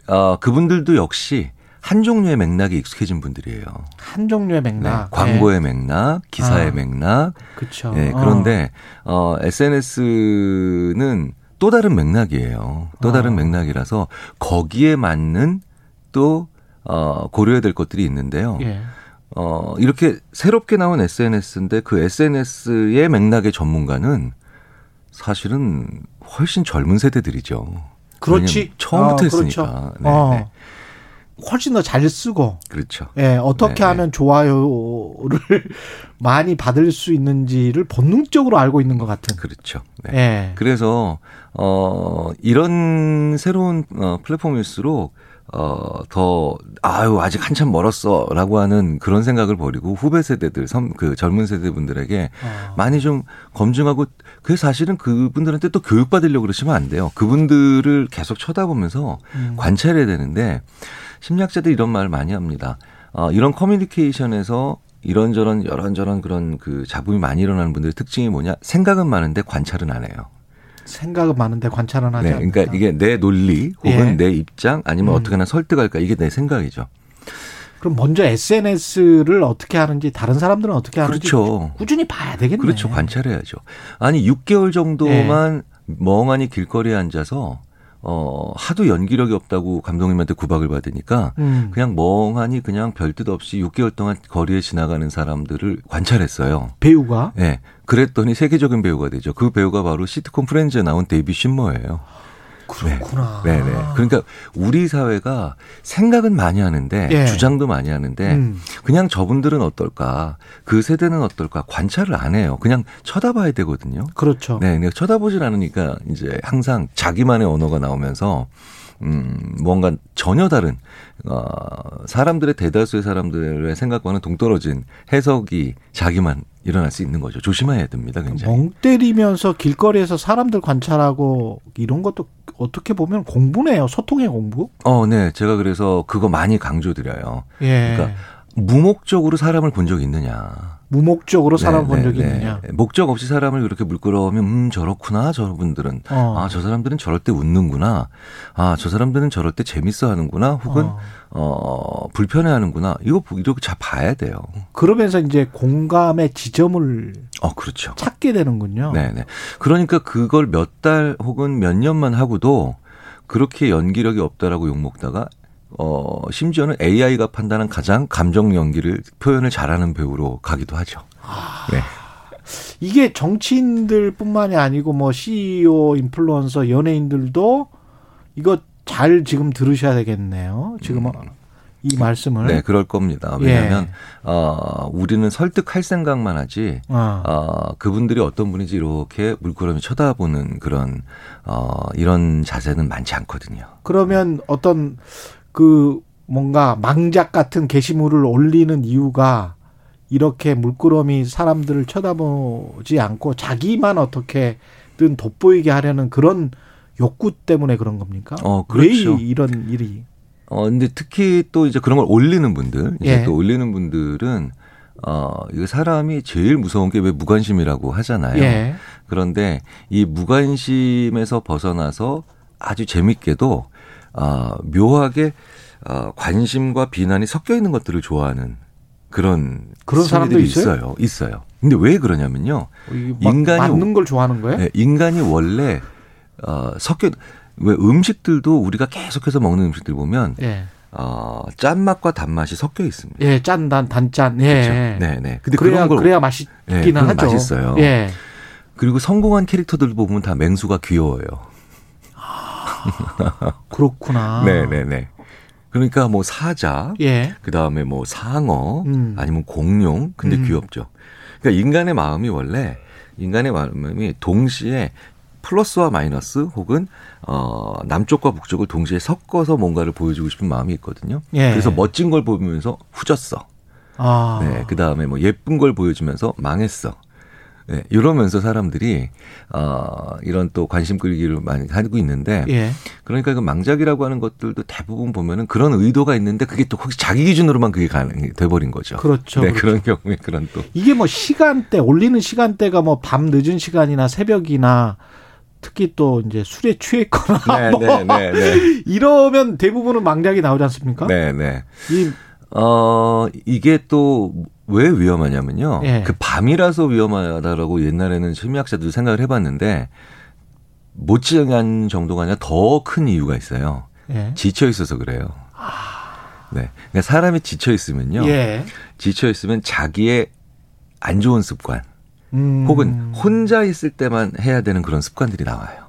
어, 그분들도 역시 한 종류의 맥락에 익숙해진 분들이에요. 한 종류의 네, 맥락. 광고의 맥락, 기사의 아. 맥락. 그렇죠. 예, 그런데 어, SNS는 또 다른 맥락이에요. 또 다른 어. 맥락이라서 거기에 맞는 또 어, 고려해야 될 것들이 있는데요. 예. 어, 이렇게 새롭게 나온 SNS인데 그 SNS의 맥락의 전문가는 사실은 훨씬 젊은 세대들이죠. 그렇지. 처음부터 아, 그렇죠. 했으니까. 네, 어. 네. 훨씬 더 잘 쓰고 그렇죠. 예, 어떻게 네, 하면 좋아요를 많이 받을 수 있는지를 본능적으로 알고 있는 것 같은. 그렇죠. 네. 예. 그래서 어 이런 새로운 어 플랫폼일수록 어 더 아유 아직 한참 멀었어 라고 하는 그런 생각을 버리고 후배 세대들 섬, 그 젊은 세대분들에게 어. 많이 좀 검증하고 그 사실은 그분들한테 또 교육 받으려고 그러시면 안 돼요. 그분들을 계속 쳐다보면서 음. 관찰해야 되는데 심리학자들이 이런 말을 많이 합니다. 어, 이런 커뮤니케이션에서 이런저런 이런저런 그런 그 잡음이 많이 일어나는 분들의 특징이 뭐냐? 생각은 많은데 관찰은 안 해요. 생각은 많은데 관찰은 하지 네, 않는다. 그러니까 이게 내 논리 혹은 예. 내 입장 아니면 음. 어떻게 하나 설득할까 이게 내 생각이죠. 그럼 먼저 SNS를 어떻게 하는지 다른 사람들은 어떻게 하는지 그렇죠. 꾸준히 봐야 되겠네. 그렇죠. 관찰해야죠. 아니 6개월 정도만 멍하니 길거리에 앉아서 어 하도 연기력이 없다고 감독님한테 구박을 받으니까 음. 그냥 멍하니 그냥 별뜻 없이 6개월 동안 거리에 지나가는 사람들을 관찰했어요. 배우가 예. 그랬더니 세계적인 배우가 되죠. 그 배우가 바로 시트콤 프렌즈에 나온 데이비 신머예요. 그렇구나. 네, 네. 그러니까 우리 사회가 생각은 많이 하는데 예. 주장도 많이 하는데 음. 그냥 저분들은 어떨까? 그 세대는 어떨까? 관찰을 안 해요. 그냥 쳐다봐야 되거든요. 그렇죠. 네, 네. 쳐다보질 않으니까 이제 항상 자기만의 언어가 나오면서 음, 뭔가 전혀 다른 어, 사람들의 대다수의 사람들의 생각과는 동떨어진 해석이 자기만 일어날 수 있는 거죠. 조심해야 됩니다, 굉장히. 멍 때리면서 길거리에서 사람들 관찰하고 이런 것도 어떻게 보면 공부네요. 소통의 공부. 어, 네. 제가 그래서 그거 많이 강조드려요. 예. 그러니까 무목적으로 사람을 본 적이 있느냐. 무목적으로 사람 네, 본 네, 적이 네. 있느냐. 목적 없이 사람을 그렇게 물끄러우면 음 저렇구나 저분들은 어. 아저 사람들은 저럴 때 웃는구나 아저 사람들은 저럴 때 재밌어하는구나 혹은 어. 어, 불편해하는구나 이거 이렇게 잘 봐야 돼요. 그러면서 이제 공감의 지점을 어 그렇죠. 찾게 되는군요. 네네. 그러니까 그걸 몇 달 혹은 몇 년만 하고도 그렇게 연기력이 없다라고 욕먹다가 어 심지어는 AI가 판단한 가장 감정 연기를 표현을 잘하는 배우로 가기도 하죠. 네. 이게 정치인들뿐만이 아니고 뭐 CEO, 인플루언서, 연예인들도 이거 잘 지금 들으셔야 되겠네요. 지금 음. 이 말씀을. 네, 그럴 겁니다. 예. 왜냐하면 어, 우리는 설득할 생각만 하지 어. 어, 그분들이 어떤 분인지 이렇게 물끄러미 쳐다보는 그런 어, 이런 자세는 많지 않거든요. 그러면 어떤 그 뭔가 망작 같은 게시물을 올리는 이유가 이렇게 물끄러미 사람들을 쳐다보지 않고 자기만 어떻게든 돋보이게 하려는 그런 욕구 때문에 그런 겁니까? 어, 그렇죠. 왜 이런 일이? 어, 근데 특히 또 이제 그런 걸 올리는 분들, 이제 예. 또 올리는 분들은 어, 이거 사람이 제일 무서운 게 왜 무관심이라고 하잖아요. 예. 그런데 이 무관심에서 벗어나서 아주 재밌게도 어, 묘하게 어, 관심과 비난이 섞여 있는 것들을 좋아하는 그런 그런 사람도 심리들이 있어요? 있어요. 있어요. 근데 왜 그러냐면요. 막 인간이 맞는 걸 좋아하는 거예요? 네, 인간이 원래 어, 섞여 왜 음식들도 우리가 계속해서 먹는 음식들 보면 예. 어, 짠맛과 단맛이 섞여 있습니다. 예, 짠, 단, 단짠. 예. 그렇죠. 네, 네. 근데 그래야, 그런 걸 그래야 맛있기는 네, 하죠. 맛있어요. 예. 그리고 성공한 캐릭터들 보면 다 맹수가 귀여워요. 그렇구나. 네, 네, 네. 그러니까 뭐 사자, 예. 그 다음에 뭐 상어, 음. 아니면 공룡, 근데 음. 귀엽죠. 그러니까 인간의 마음이 원래 인간의 마음이 동시에 플러스와 마이너스 혹은 어 남쪽과 북쪽을 동시에 섞어서 뭔가를 보여주고 싶은 마음이 있거든요. 예. 그래서 멋진 걸 보면서 후졌어. 아. 네, 그 다음에 뭐 예쁜 걸 보여주면서 망했어. 네, 이러면서 사람들이 어 이런 또 관심 끌기를 많이 하고 있는데 예. 그러니까 그 망작이라고 하는 것들도 대부분 보면은 그런 의도가 있는데 그게 또 혹시 자기 기준으로만 그게 가능이 돼 버린 거죠. 그렇죠. 네, 그렇죠. 그런 경우에 그런 또 이게 뭐 시간대 올리는 시간대가 뭐 밤 늦은 시간이나 새벽이나 특히 또 이제 술에 취했거나 네, 뭐 네, 네, 네. 이러면 대부분은 망작이 나오지 않습니까? 네, 네. 이 어, 이게 또 왜 위험하냐면요. 예. 그 밤이라서 위험하다라고 옛날에는 심리학자들도 생각을 해봤는데 못 지한 정도가 아니라 더 큰 이유가 있어요. 예. 지쳐 있어서 그래요. 네. 그러니까 사람이 지쳐 있으면요. 예. 지쳐 있으면 자기의 안 좋은 습관 음. 혹은 혼자 있을 때만 해야 되는 그런 습관들이 나와요.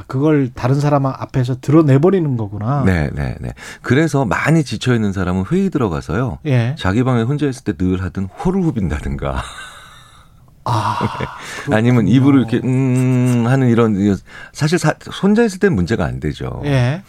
아, 그걸 다른 사람 앞에서 드러내버리는 거구나. 네, 네, 네. 그래서 많이 지쳐 있는 사람은 회의 들어가서요. 예. 자기 방에 혼자 있을 때 늘 하던 호를 후빈다든가 아. 아니면 그렇군요. 입으로 이렇게 음 하는 이런 사실 사, 혼자 있을 땐 문제가 안 되죠. 예.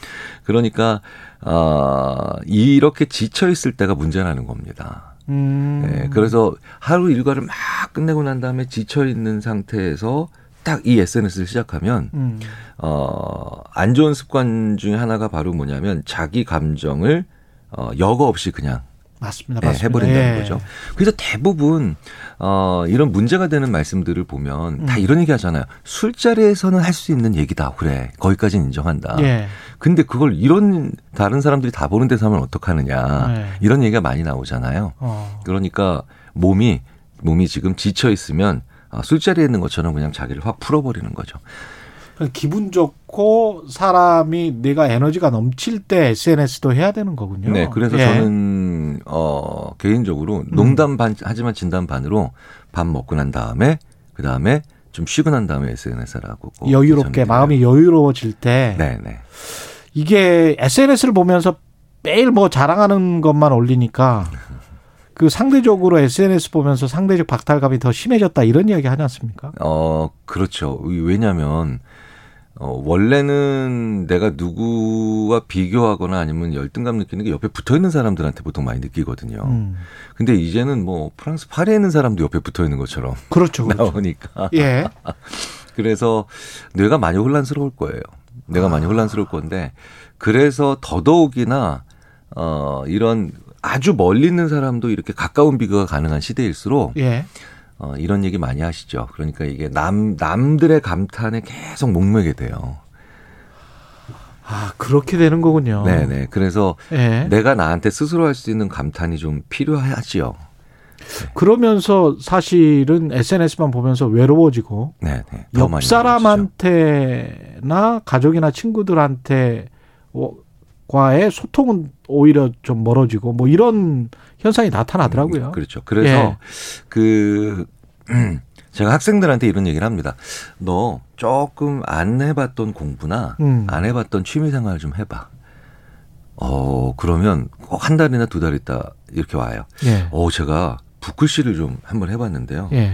그러니까 아 이렇게 지쳐 있을 때가 문제라는 겁니다. 음. 네, 그래서 하루 일과를 막 끝내고 난 다음에 지쳐 있는 상태에서 딱 이 SNS를 시작하면 음. 어, 안 좋은 습관 중에 하나가 바로 뭐냐면 자기 감정을 어, 여과 없이 그냥 맞습니다. 네, 맞습니다. 해버린다는 예. 거죠. 그래서 대부분 어, 이런 문제가 되는 말씀들을 보면 다 음. 이런 얘기 하잖아요. 술자리에서는 할 수 있는 얘기다. 그래. 거기까지는 인정한다. 예. 근데 그걸 이런 다른 사람들이 다 보는 데서 하면 어떡하느냐. 네. 이런 얘기가 많이 나오잖아요. 어. 그러니까 몸이 몸이 지금 지쳐 있으면 아, 술자리에 있는 것처럼 그냥 자기를 확 풀어버리는 거죠. 그러니까 기분 좋고 사람이 내가 에너지가 넘칠 때 SNS도 해야 되는 거군요. 네, 그래서 예. 저는 어 개인적으로 농담 반 하지만 진담 반으로 밥 먹고 난 다음에 그 다음에 좀 쉬고 난 다음에 SNS를 하고 꼭 여유롭게. 마음이 여유로워질 때 네, 네. 이게 SNS를 보면서 매일 뭐 자랑하는 것만 올리니까 그 상대적으로 SNS 보면서 상대적 박탈감이 더 심해졌다 이런 이야기 하지 않습니까? 어 그렇죠. 왜냐하면 어, 원래는 내가 누구와 비교하거나 아니면 열등감 느끼는 게 옆에 붙어 있는 사람들한테 보통 많이 느끼거든요. 음. 근데 이제는 뭐 프랑스 파리에 있는 사람도 옆에 붙어 있는 것처럼 그렇죠. 그렇죠. 나오니까. 예. 그래서 뇌가 많이 혼란스러울 거예요. 뇌가 많이 혼란스러울 건데 그래서 더더욱이나 어 이런 아주 멀리 있는 사람도 이렇게 가까운 비교가 가능한 시대일수록 예. 어 이런 얘기 많이 하시죠. 그러니까 이게 남 남들의 감탄에 계속 목매게 돼요. 아, 그렇게 되는 거군요. 네, 네. 그래서 예. 내가 나한테 스스로 할 수 있는 감탄이 좀 필요하지요. 그러면서 사실은 SNS만 보면서 외로워지고 네, 네. 더옆 사람한테나 가족이나 친구들한테 어, 과의 소통은 오히려 좀 멀어지고 뭐 이런 현상이 나타나더라고요. 음, 그렇죠. 그래서 예. 그 제가 학생들한테 이런 얘기를 합니다. 너 조금 안 해봤던 공부나 음. 안 해봤던 취미생활 좀 해봐. 어, 그러면 꼭한 달이나 두 달 있다 이렇게 와요. 예. 어, 제가 붓글씨를 좀 한번 해봤는데요. 예.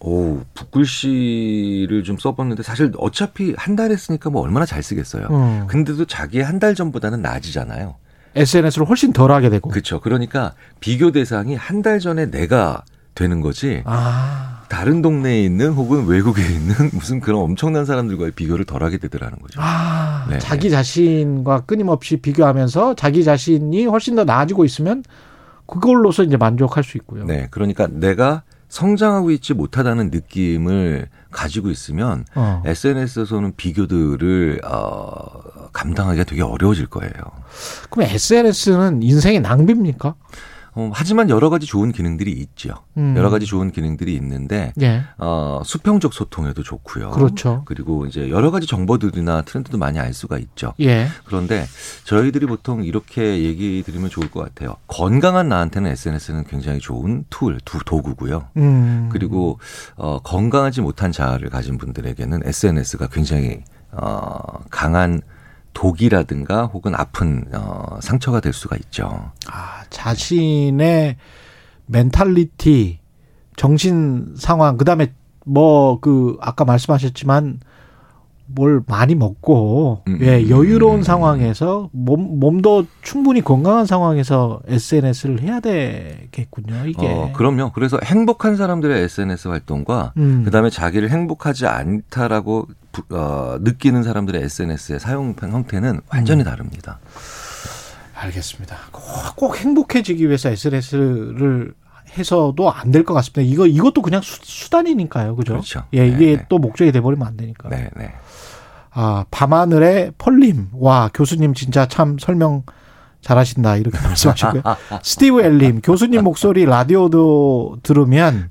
오, 붓글씨를 좀 써봤는데 사실 어차피 한 달 했으니까 뭐 얼마나 잘 쓰겠어요. 어. 근데도 자기 한 달 전보다는 나아지잖아요. SNS를 훨씬 덜 하게 되고. 그렇죠. 그러니까 비교 대상이 한 달 전에 내가 되는 거지. 아. 다른 동네에 있는 혹은 외국에 있는 무슨 그런 엄청난 사람들과의 비교를 덜 하게 되더라는 거죠. 아, 네. 자기 자신과 끊임없이 비교하면서 자기 자신이 훨씬 더 나아지고 있으면 그걸로서 이제 만족할 수 있고요. 네. 그러니까 내가 성장하고 있지 못하다는 느낌을 가지고 있으면 어. SNS에서는 비교들을 어, 감당하기가 되게 어려워질 거예요. 그럼 SNS는 인생의 낭비입니까? 어, 하지만 여러 가지 좋은 기능들이 있죠. 음. 여러 가지 좋은 기능들이 있는데 예. 어, 수평적 소통에도 좋고요. 그렇죠. 그리고 이제 여러 가지 정보들이나 트렌드도 많이 알 수가 있죠. 예. 그런데 저희들이 보통 이렇게 얘기 드리면 좋을 것 같아요. 건강한 나한테는 SNS는 굉장히 좋은 tool, 두 도구고요. 음. 그리고 어, 건강하지 못한 자아를 가진 분들에게는 SNS가 굉장히 어, 강한 독이라든가 혹은 아픈 어, 상처가 될 수가 있죠. 아, 자신의 mentality, 정신 상황, 그 다음에 뭐 그 아까 말씀하셨지만 뭘 많이 먹고 음, 예 음, 여유로운 음. 상황에서 몸 몸도 충분히 건강한 상황에서 SNS를 해야 되겠군요 이게 어, 그럼요. 그래서 행복한 사람들의 SNS 활동과 음. 그다음에 자기를 행복하지 않다라고 부- 어, 느끼는 사람들의 SNS의 사용 형태는 완전히 음. 다릅니다. 알겠습니다. 꼭, 꼭 행복해지기 위해서 SNS를 해서도 안 될 것 같습니다. 이거 이것도 그냥 수, 단이니까요 그죠? 그렇죠. 예, 이게 네, 또 목적이 돼 버리면 안 되니까. 네, 네. 아, 밤하늘의 펄님. 와, 교수님 진짜 참 설명 잘하신다. 이렇게 말씀하셨고요. 스티브 엘림. 교수님 목소리 라디오도 들으면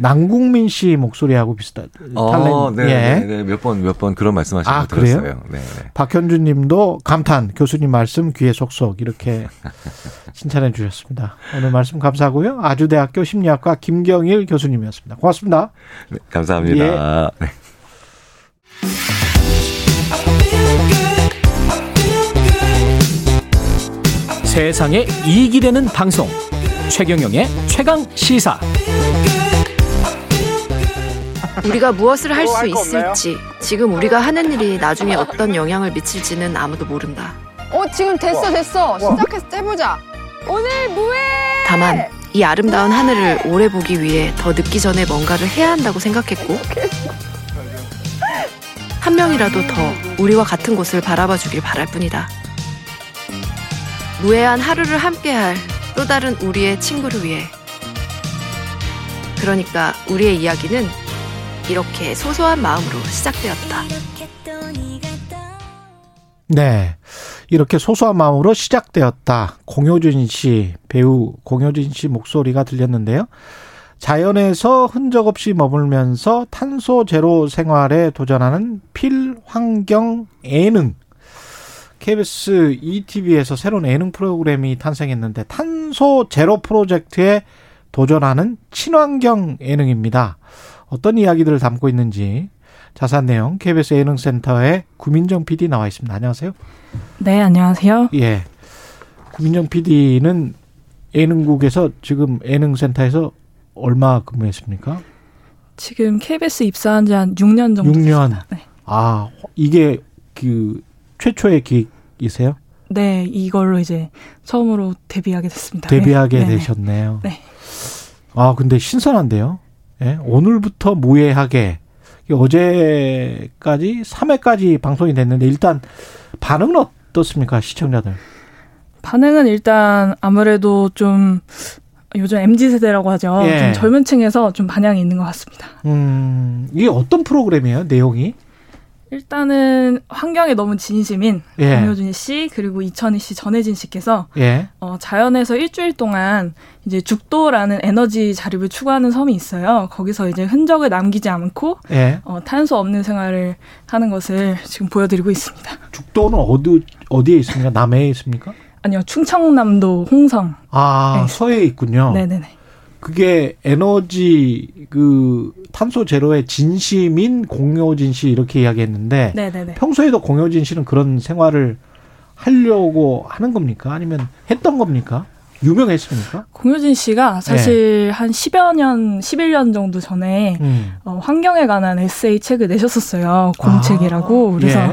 남궁민 씨 목소리하고 비슷한 어, 탤런트. 네, 예. 네, 네. 몇 번, 몇 번 그런 말씀하신 아, 거 들었어요. 그래요? 네, 네. 박현준 님도 감탄. 교수님 말씀 귀에 속속 이렇게 칭찬해 주셨습니다. 오늘 말씀 감사하고요. 아주대학교 심리학과 김경일 교수님이었습니다. 고맙습니다. 네, 감사합니다. 네. 세상에 이익이 되는 방송. 최경영의 최강 시사. 우리가 무엇을 할 수 있을지 지금 우리가 하는 일이 나중에 어떤 영향을 미칠지는 아무도 모른다. 어 지금 됐어 됐어. 시작해서 째보자. 오늘 뭐해? 다만 이 아름다운 하늘을 오래 보기 위해 더 늦기 전에 뭔가를 해야 한다고 생각했고 한 명이라도 더 우리와 같은 곳을 바라봐 주길 바랄 뿐이다. 무해한 하루를 함께할 또 다른 우리의 친구를 위해 그러니까 우리의 이야기는 이렇게 소소한 마음으로 시작되었다. 네. 이렇게 소소한 마음으로 시작되었다. 공효진 씨, 배우 공효진 씨 목소리가 들렸는데요. 자연에서 흔적 없이 머물면서 탄소 제로 생활에 도전하는 필환경 예능. KBS ETV에서 새로운 예능 프로그램이 탄생했는데 탄소 제로 프로젝트에 도전하는 친환경 예능입니다. 어떤 이야기들을 담고 있는지 자세한 내용 KBS 예능센터의 구민정 PD 나와 있습니다. 안녕하세요. 네, 안녕하세요. 예. 구민정 PD는 예능국에서 지금 예능센터에서 얼마 근무했습니까? 지금 KBS 입사한 지 한 6년 정도 6년. 됐습니다. 네. 아, 이게 그 최초의 기획 이세요? 네, 이걸로 이제 처음으로 데뷔하게 됐습니다. 데뷔하게 네. 네네. 되셨네요. 네. 아, 근데 신선한데요. 예? 오늘부터 무예하게 이게 어제까지 3회까지 방송이 됐는데 일단 반응은 어떻습니까? 시청자들. 반응은 일단 아무래도 좀 요즘 MZ 세대라고 하죠. 예. 좀 젊은 층에서 좀 반향이 있는 것 같습니다. 음, 이게 어떤 프로그램이에요? 내용이? 일단은 환경에 너무 진심인 예. 공효진 씨 그리고 이천희 씨, 전혜진 씨께서 예. 어, 자연에서 일주일 동안 이제 죽도라는 에너지 자립을 추구하는 섬이 있어요. 거기서 이제 흔적을 남기지 않고 예. 어, 탄소 없는 생활을 하는 것을 지금 보여드리고 있습니다. 죽도는 어디 어디에 있습니까? 남해에 있습니까? 아니요, 충청남도 홍성. 아, 네. 서해에 있군요. 네네네. 그게 에너지 그 탄소 제로의 진심인 공효진 씨 이렇게 이야기했는데 네네네. 평소에도 공효진 씨는 그런 생활을 하려고 하는 겁니까? 아니면 했던 겁니까? 유명했습니까? 공효진 씨가 사실 한 10여 년, 11년 정도 전에 음. 어, 환경에 관한 에세이 책을 내셨었어요. 공책이라고. 그래서 예.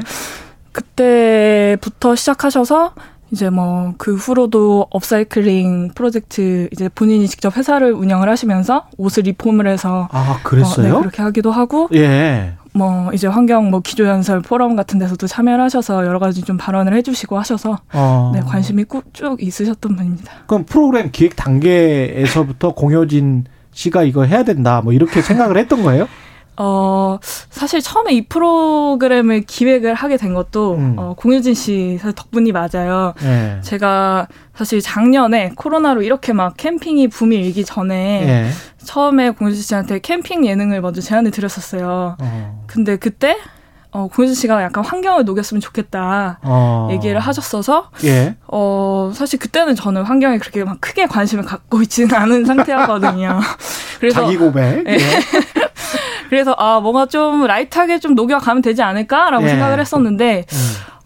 그때부터 시작하셔서 이제 뭐 그 후로도 업사이클링 프로젝트 이제 본인이 직접 회사를 운영을 하시면서 옷을 리폼을 해서 아, 그랬어요? 어, 네, 그렇게 하기도 하고 예. 뭐 이제 환경 뭐 기조연설 포럼 같은 데서도 참여를 하셔서 여러 가지 좀 발언을 해주시고 하셔서 어. 네 관심이 꾸- 쭉 있으셨던 분입니다. 그럼 프로그램 기획 단계에서부터 공효진 씨가 이거 해야 된다. 뭐 이렇게 생각을 했던 거예요? 어, 사실 처음에 이 프로그램을 기획을 하게 된 것도, 음. 어, 공효진 씨 덕분이 맞아요. 예. 제가 사실 작년에 코로나로 이렇게 막 캠핑이 붐이 일기 전에 예. 처음에 공효진 씨한테 캠핑 예능을 먼저 제안을 드렸었어요. 어. 근데 그때, 어, 공효진 씨가 약간 환경을 녹였으면 좋겠다. 어. 얘기를 하셨어서, 예. 어, 사실 그때는 저는 환경에 그렇게 막 크게 관심을 갖고 있지는 않은 상태였거든요. 그래서 자기 고백. 예. 예. 그래서 아 뭔가 좀 라이트하게 좀 녹여가면 되지 않을까라고 예. 생각을 했었는데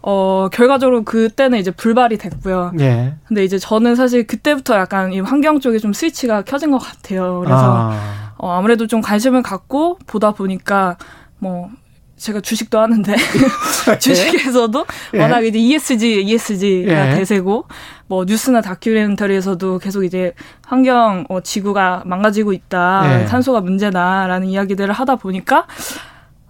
어 결과적으로 그때는 이제 불발이 됐고요. 예. 근데 이제 저는 사실 그때부터 약간 이 환경 쪽에 좀 스위치가 켜진 것 같아요. 그래서 아. 어, 아무래도 좀 관심을 갖고 보다 보니까 뭐 제가 주식도 하는데 주식에서도 예. 워낙 이제 ESG, ESG가 예. 대세고 뭐 뉴스나 다큐멘터리에서도 계속 이제 환경 어, 지구가 망가지고 있다, 예. 탄소가 문제다라는 이야기들을 하다 보니까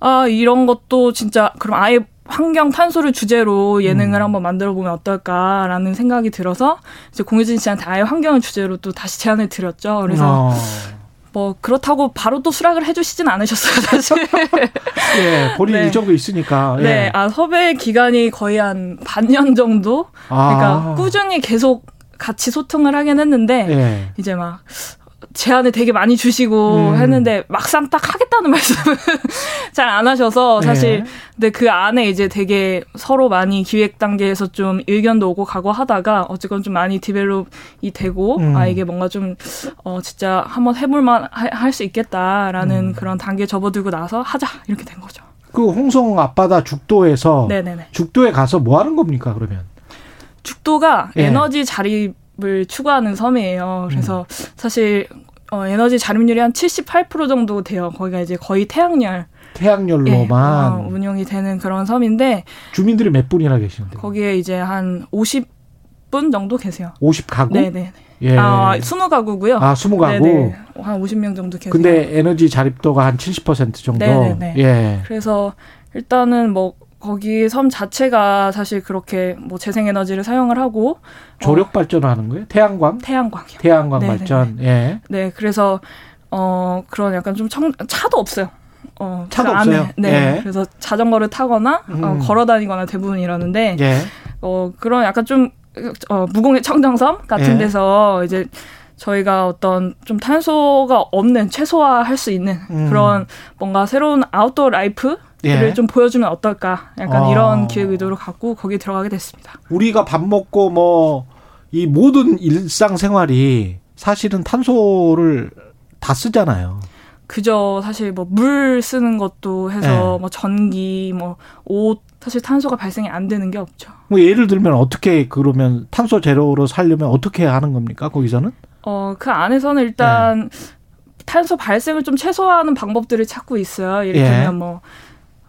아 이런 것도 진짜 그럼 아예 환경 탄소를 주제로 예능을 한번 만들어 보면 어떨까라는 생각이 들어서 이제 공효진 씨한테 아예 환경을 주제로 또 다시 제안을 드렸죠. 그래서 어. 뭐 그렇다고 바로 또 수락을 해주시진 않으셨어요 사실. 예. 본인 네. 일정도 있으니까. 예. 네, 아 섭외 기간이 거의 한 반년 정도. 아. 그러니까 꾸준히 계속 같이 소통을 하긴 했는데 예. 이제 막 제안을 되게 많이 주시고 음. 했는데 막상 딱 하겠다는 말씀은 잘안 하셔서 사실 예. 근데 그 안에 이제 되게 서로 많이 기획 단계에서 좀 의견도 오고 가고 하다가 어쨌건 좀 많이 디벨롭이 되고 음. 아 이게 뭔가 좀 어 진짜 한번 해볼만 할 수 있겠다라는 음. 그런 단계 에 접어들고 나서 하자 이렇게 된 거죠. 그 홍성 앞바다 죽도에서 네네네. 죽도에 가서 뭐 하는 겁니까, 그러면? 죽도가 예. 에너지 자립 을 추구하는 섬이에요. 그래서 음. 사실 어, 에너지 자립률이 한 78% 정도 돼요. 거기가 이제 거의 태양열 예, 태양열로만 어, 운영이 되는 그런 섬인데 주민들이 몇 분이나 계시는데? 거기에 이제 한 50분 정도 계세요. 50가구? 네네. 예. 아, 20가구고요. 아, 20가구? 네네. 한 50명 정도 계세요. 근데 에너지 자립도가 한 70% 정도. 네네네. 예. 그래서 일단은 뭐 거기 섬 자체가 사실 그렇게 뭐 재생 에너지를 사용을 하고 조력 발전을 하는 거예요? 태양광? 태양광이요. 태양광 네네네. 발전. 예. 네, 그래서 어 그런 약간 좀 청, 차도 없어요. 어, 차도 그 안에. 없어요? 네. 예. 그래서 자전거를 타거나 어, 음. 걸어 다니거나 대부분 이러는데 예. 어 그런 약간 좀 어, 무공해 청정섬 같은 예. 데서 이제 저희가 어떤 좀 탄소가 없는 최소화할 수 있는 음. 그런 뭔가 새로운 아웃도어 라이프를 예. 좀 보여주면 어떨까 약간 어. 이런 기획 의도를 갖고 거기에 들어가게 됐습니다. 우리가 밥 먹고 뭐 이 모든 일상 생활이 사실은 탄소를 다 쓰잖아요. 그저 사실 뭐 물 쓰는 것도 해서 네. 뭐 전기 뭐 옷 사실 탄소가 발생이 안 되는 게 없죠. 뭐 예를 들면 어떻게 그러면 탄소 제로로 살려면 어떻게 하는 겁니까? 거기서는? 어, 그 안에서는 일단 네. 탄소 발생을 좀 최소화하는 방법들을 찾고 있어요. 예. 이를테면 뭐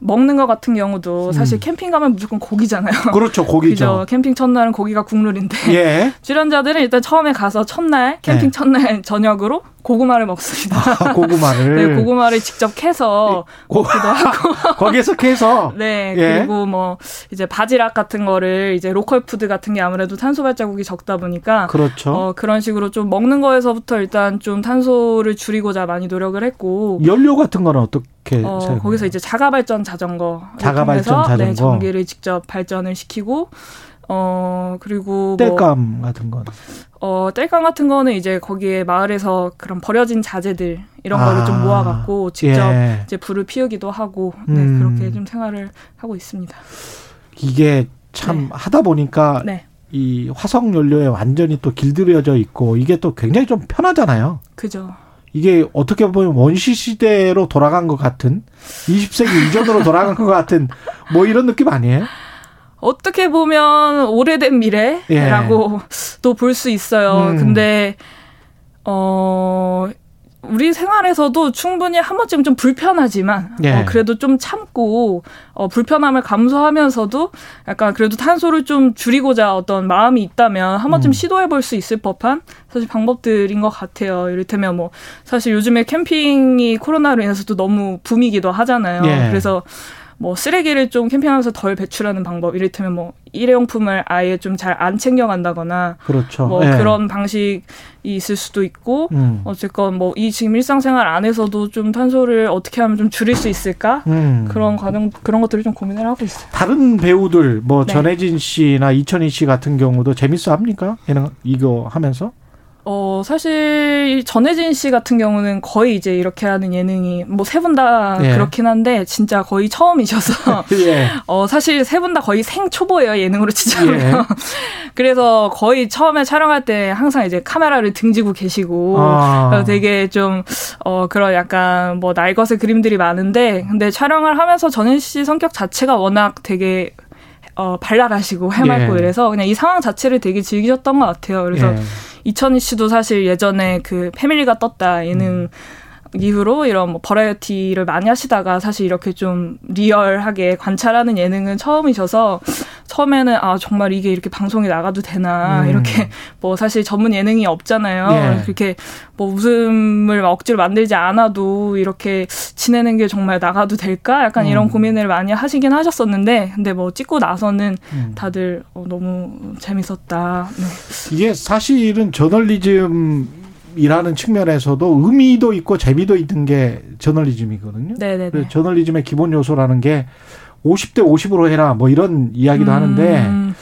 먹는 것 같은 경우도 사실 음. 캠핑 가면 무조건 고기잖아요. 그렇죠, 고기죠. 그죠. 캠핑 첫날은 고기가 국룰인데 예. 출연자들은 일단 처음에 가서 첫날 캠핑 네. 첫날 저녁으로 고구마를 먹습니다. 아, 고구마를. 네, 고구마를 직접 캐서 고- 먹기도 하고 거기에서 캐서 네, 예. 그리고 뭐 이제 바지락 같은 거를 이제 로컬 푸드 같은 게 아무래도 탄소 발자국이 적다 보니까 그렇죠. 어, 그런 식으로 좀 먹는 거에서부터 일단 좀 탄소를 줄이고자 많이 노력을 했고 연료 같은 거는 어떻게 어, 사용해요? 거기서 이제 자가 발전 자전거 자가 발전 네, 자전거. 전기를 직접 발전을 시키고 어 그리고 뭐 땔감 같은 건. 어, 땔감 같은 거는 이제 거기에 마을에서 그런 버려진 자재들 이런 거를 아, 좀 모아갖고 직접 예. 이제 불을 피우기도 하고 네, 음. 그렇게 좀 생활을 하고 있습니다. 이게 참 하다 보니까 네, 이 화석 연료에 완전히 또 길들여져 있고 이게 또 굉장히 좀 편하잖아요. 그죠. 이게 어떻게 보면 원시 시대로 돌아간 것 같은 20세기 이전으로 돌아간 것 같은 뭐 이런 느낌 아니에요? 어떻게 보면 오래된 미래라고 또볼수 있어요. 음. 근데 어 우리 생활에서도 충분히 한 번쯤 좀 불편하지만 예. 어, 그래도 좀 참고 어, 불편함을 감수하면서도 약간 그래도 탄소를 좀 줄이고자 어떤 마음이 있다면 한 번쯤 음. 시도해 볼 수 있을 법한 사실 방법들인 것 같아요. 이를테면 뭐 사실 요즘에 캠핑이 코로나로 인해서도 너무 붐이기도 하잖아요. 예. 그래서 뭐 쓰레기를 좀 캠핑하면서 덜 배출하는 방법 이를테면 뭐 일회용품을 아예 좀 잘 안 챙겨간다거나 그렇죠. 뭐 예. 그런 방식이 있을 수도 있고 음. 어쨌건 뭐 이 지금 일상생활 안에서도 좀 탄소를 어떻게 하면 좀 줄일 수 있을까 음. 그런 과정 그런 것들을 좀 고민을 하고 있어요. 다른 배우들 뭐 네. 전혜진 씨나 이천희 씨 같은 경우도 재밌어 합니까? 이거 하면서? 어 사실 전혜진 씨 같은 경우는 거의 이제 이렇게 하는 예능이 뭐 세 분다 예. 그렇긴 한데 진짜 거의 처음이셔서 예. 어 사실 세 분 다 거의 생초보예요 예능으로 치자면 예. 그래서 거의 처음에 촬영할 때 항상 이제 카메라를 등지고 계시고 아. 그래서 되게 좀 어 그런 약간 뭐 날것의 그림들이 많은데 근데 촬영을 하면서 전현 씨 성격 자체가 워낙 되게 어 발랄하시고 해맑고 예. 이래서 그냥 이 상황 자체를 되게 즐기셨던 것 같아요. 그래서 예. 이천희 씨도 사실 예전에 그 패밀리가 떴다 예능 이후로 이런 뭐 버라이어티를 많이 하시다가 사실 이렇게 좀 리얼하게 관찰하는 예능은 처음이셔서 처음에는 아 정말 이게 이렇게 방송에 나가도 되나 음. 이렇게 뭐 사실 전문 예능이 없잖아요. 예. 그렇게 뭐 웃음을 억지로 만들지 않아도 이렇게 지내는 게 정말 나가도 될까? 약간 이런 음. 고민을 많이 하시긴 하셨었는데 근데 뭐 찍고 나서는 음. 다들 어, 너무 재밌었다. 네. 이게 사실은 저널리즘 이라는 측면에서도 의미도 있고 재미도 있는 게 저널리즘이거든요. 네네네. 그래서 저널리즘의 기본 요소라는 게 50대 50으로 해라 뭐 이런 이야기도 하는데 음.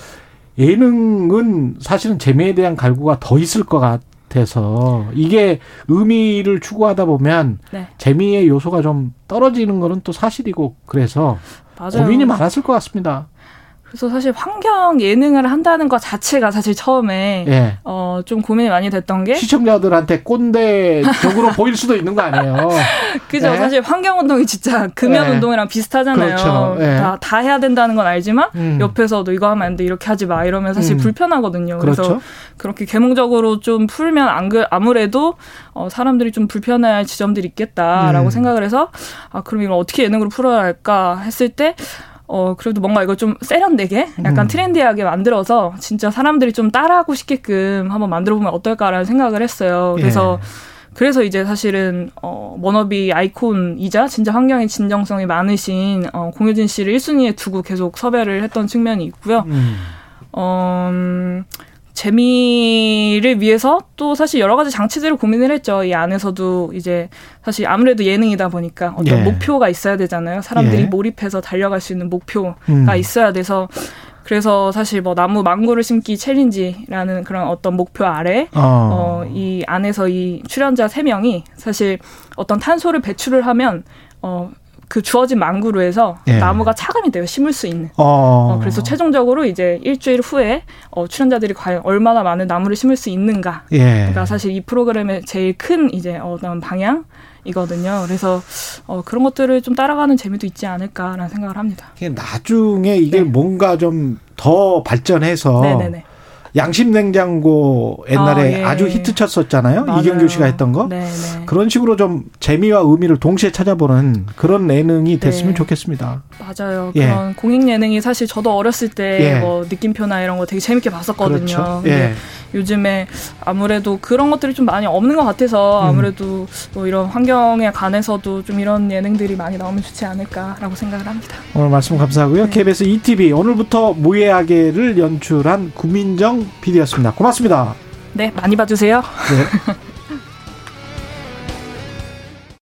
예능은 사실은 재미에 대한 갈구가 더 있을 것 같아서 이게 의미를 추구하다 보면 네. 재미의 요소가 좀 떨어지는 거는 또 사실이고 그래서 맞아요. 고민이 많았을 것 같습니다. 그래서 사실 환경 예능을 한다는 것 자체가 사실 처음에 예. 어, 좀 고민이 많이 됐던 게 시청자들한테 꼰대 적으로 보일 수도 있는 거 아니에요. 그죠. 예? 사실 환경 운동이 진짜 금연 예. 운동이랑 비슷하잖아요. 그렇죠. 예. 다, 다 해야 된다는 건 알지만 음. 옆에서도 이거 하면 안 돼, 이렇게 하지 마 이러면 사실 음. 불편하거든요. 그래서 그렇죠. 그렇게 계몽적으로 좀 풀면 안 그, 아무래도 어, 사람들이 좀 불편해할 지점들이 있겠다라고 음. 생각을 해서 아 그럼 이걸 어떻게 예능으로 풀어야 할까 했을 때. 어, 그래도 뭔가 이걸 좀 세련되게 약간 음. 트렌디하게 만들어서 진짜 사람들이 좀 따라하고 싶게끔 한번 만들어 보면 어떨까라는 생각을 했어요. 그래서 예. 그래서 이제 사실은 어 워너비 아이콘이자 진짜 환경에 진정성이 많으신 어 공효진 씨를 1순위에 두고 계속 섭외를 했던 측면이 있고요. 음. 어 음, 재미를 위해서 또 사실 여러 가지 장치들을 고민을 했죠. 이 안에서도 이제 사실 아무래도 예능이다 보니까 어떤 예. 목표가 있어야 되잖아요. 사람들이 예. 몰입해서 달려갈 수 있는 목표가 음. 있어야 돼서 그래서 사실 뭐 나무 망고를 심기 챌린지라는 그런 어떤 목표 아래 어. 어, 이 안에서 이 출연자 세명이 사실 어떤 탄소를 배출을 하면 어, 그 주어진 망구루에서 예. 나무가 차감이 돼요. 심을 수 있는. 어. 어, 그래서 최종적으로 이제 일주일 후에 어, 출연자들이 과연 얼마나 많은 나무를 심을 수 있는가. 예. 가 사실 이 프로그램의 제일 큰 이제 어떤 방향 이거든요. 그래서 어, 그런 것들을 좀 따라가는 재미도 있지 않을까라는 생각을 합니다. 나중에 이게 뭔가 좀 더 발전해서 네. 네네네. 양심 냉장고 옛날에 아, 예. 아, 주 히트 쳤었잖아요. 맞아요. 이경규 씨가 했던 거. 네 네. 그런 식으로 좀 재미와 의미를 동시에 찾아보는 그런 예능이 됐으면 네. 좋겠습니다. 맞아요. 예. 그런 공익 예능이 사실 저도 어렸을 때 예. 뭐 느낌표나 이런 거 되게 재밌게 봤었거든요. 그렇죠. 예. 요즘에 아무래도 그런 것들이 좀 많이 없는 것 같아서 음. 아무래도 또 이런 환경에 관해서도 좀 이런 예능들이 많이 나오면 좋지 않을까라고 생각을 합니다. 오늘 말씀 감사하고요. 네. KBS ETV 오늘부터 무예하게를 연출한 구민정 PD였습니다. 고맙습니다. 네, 많이 봐주세요. 네.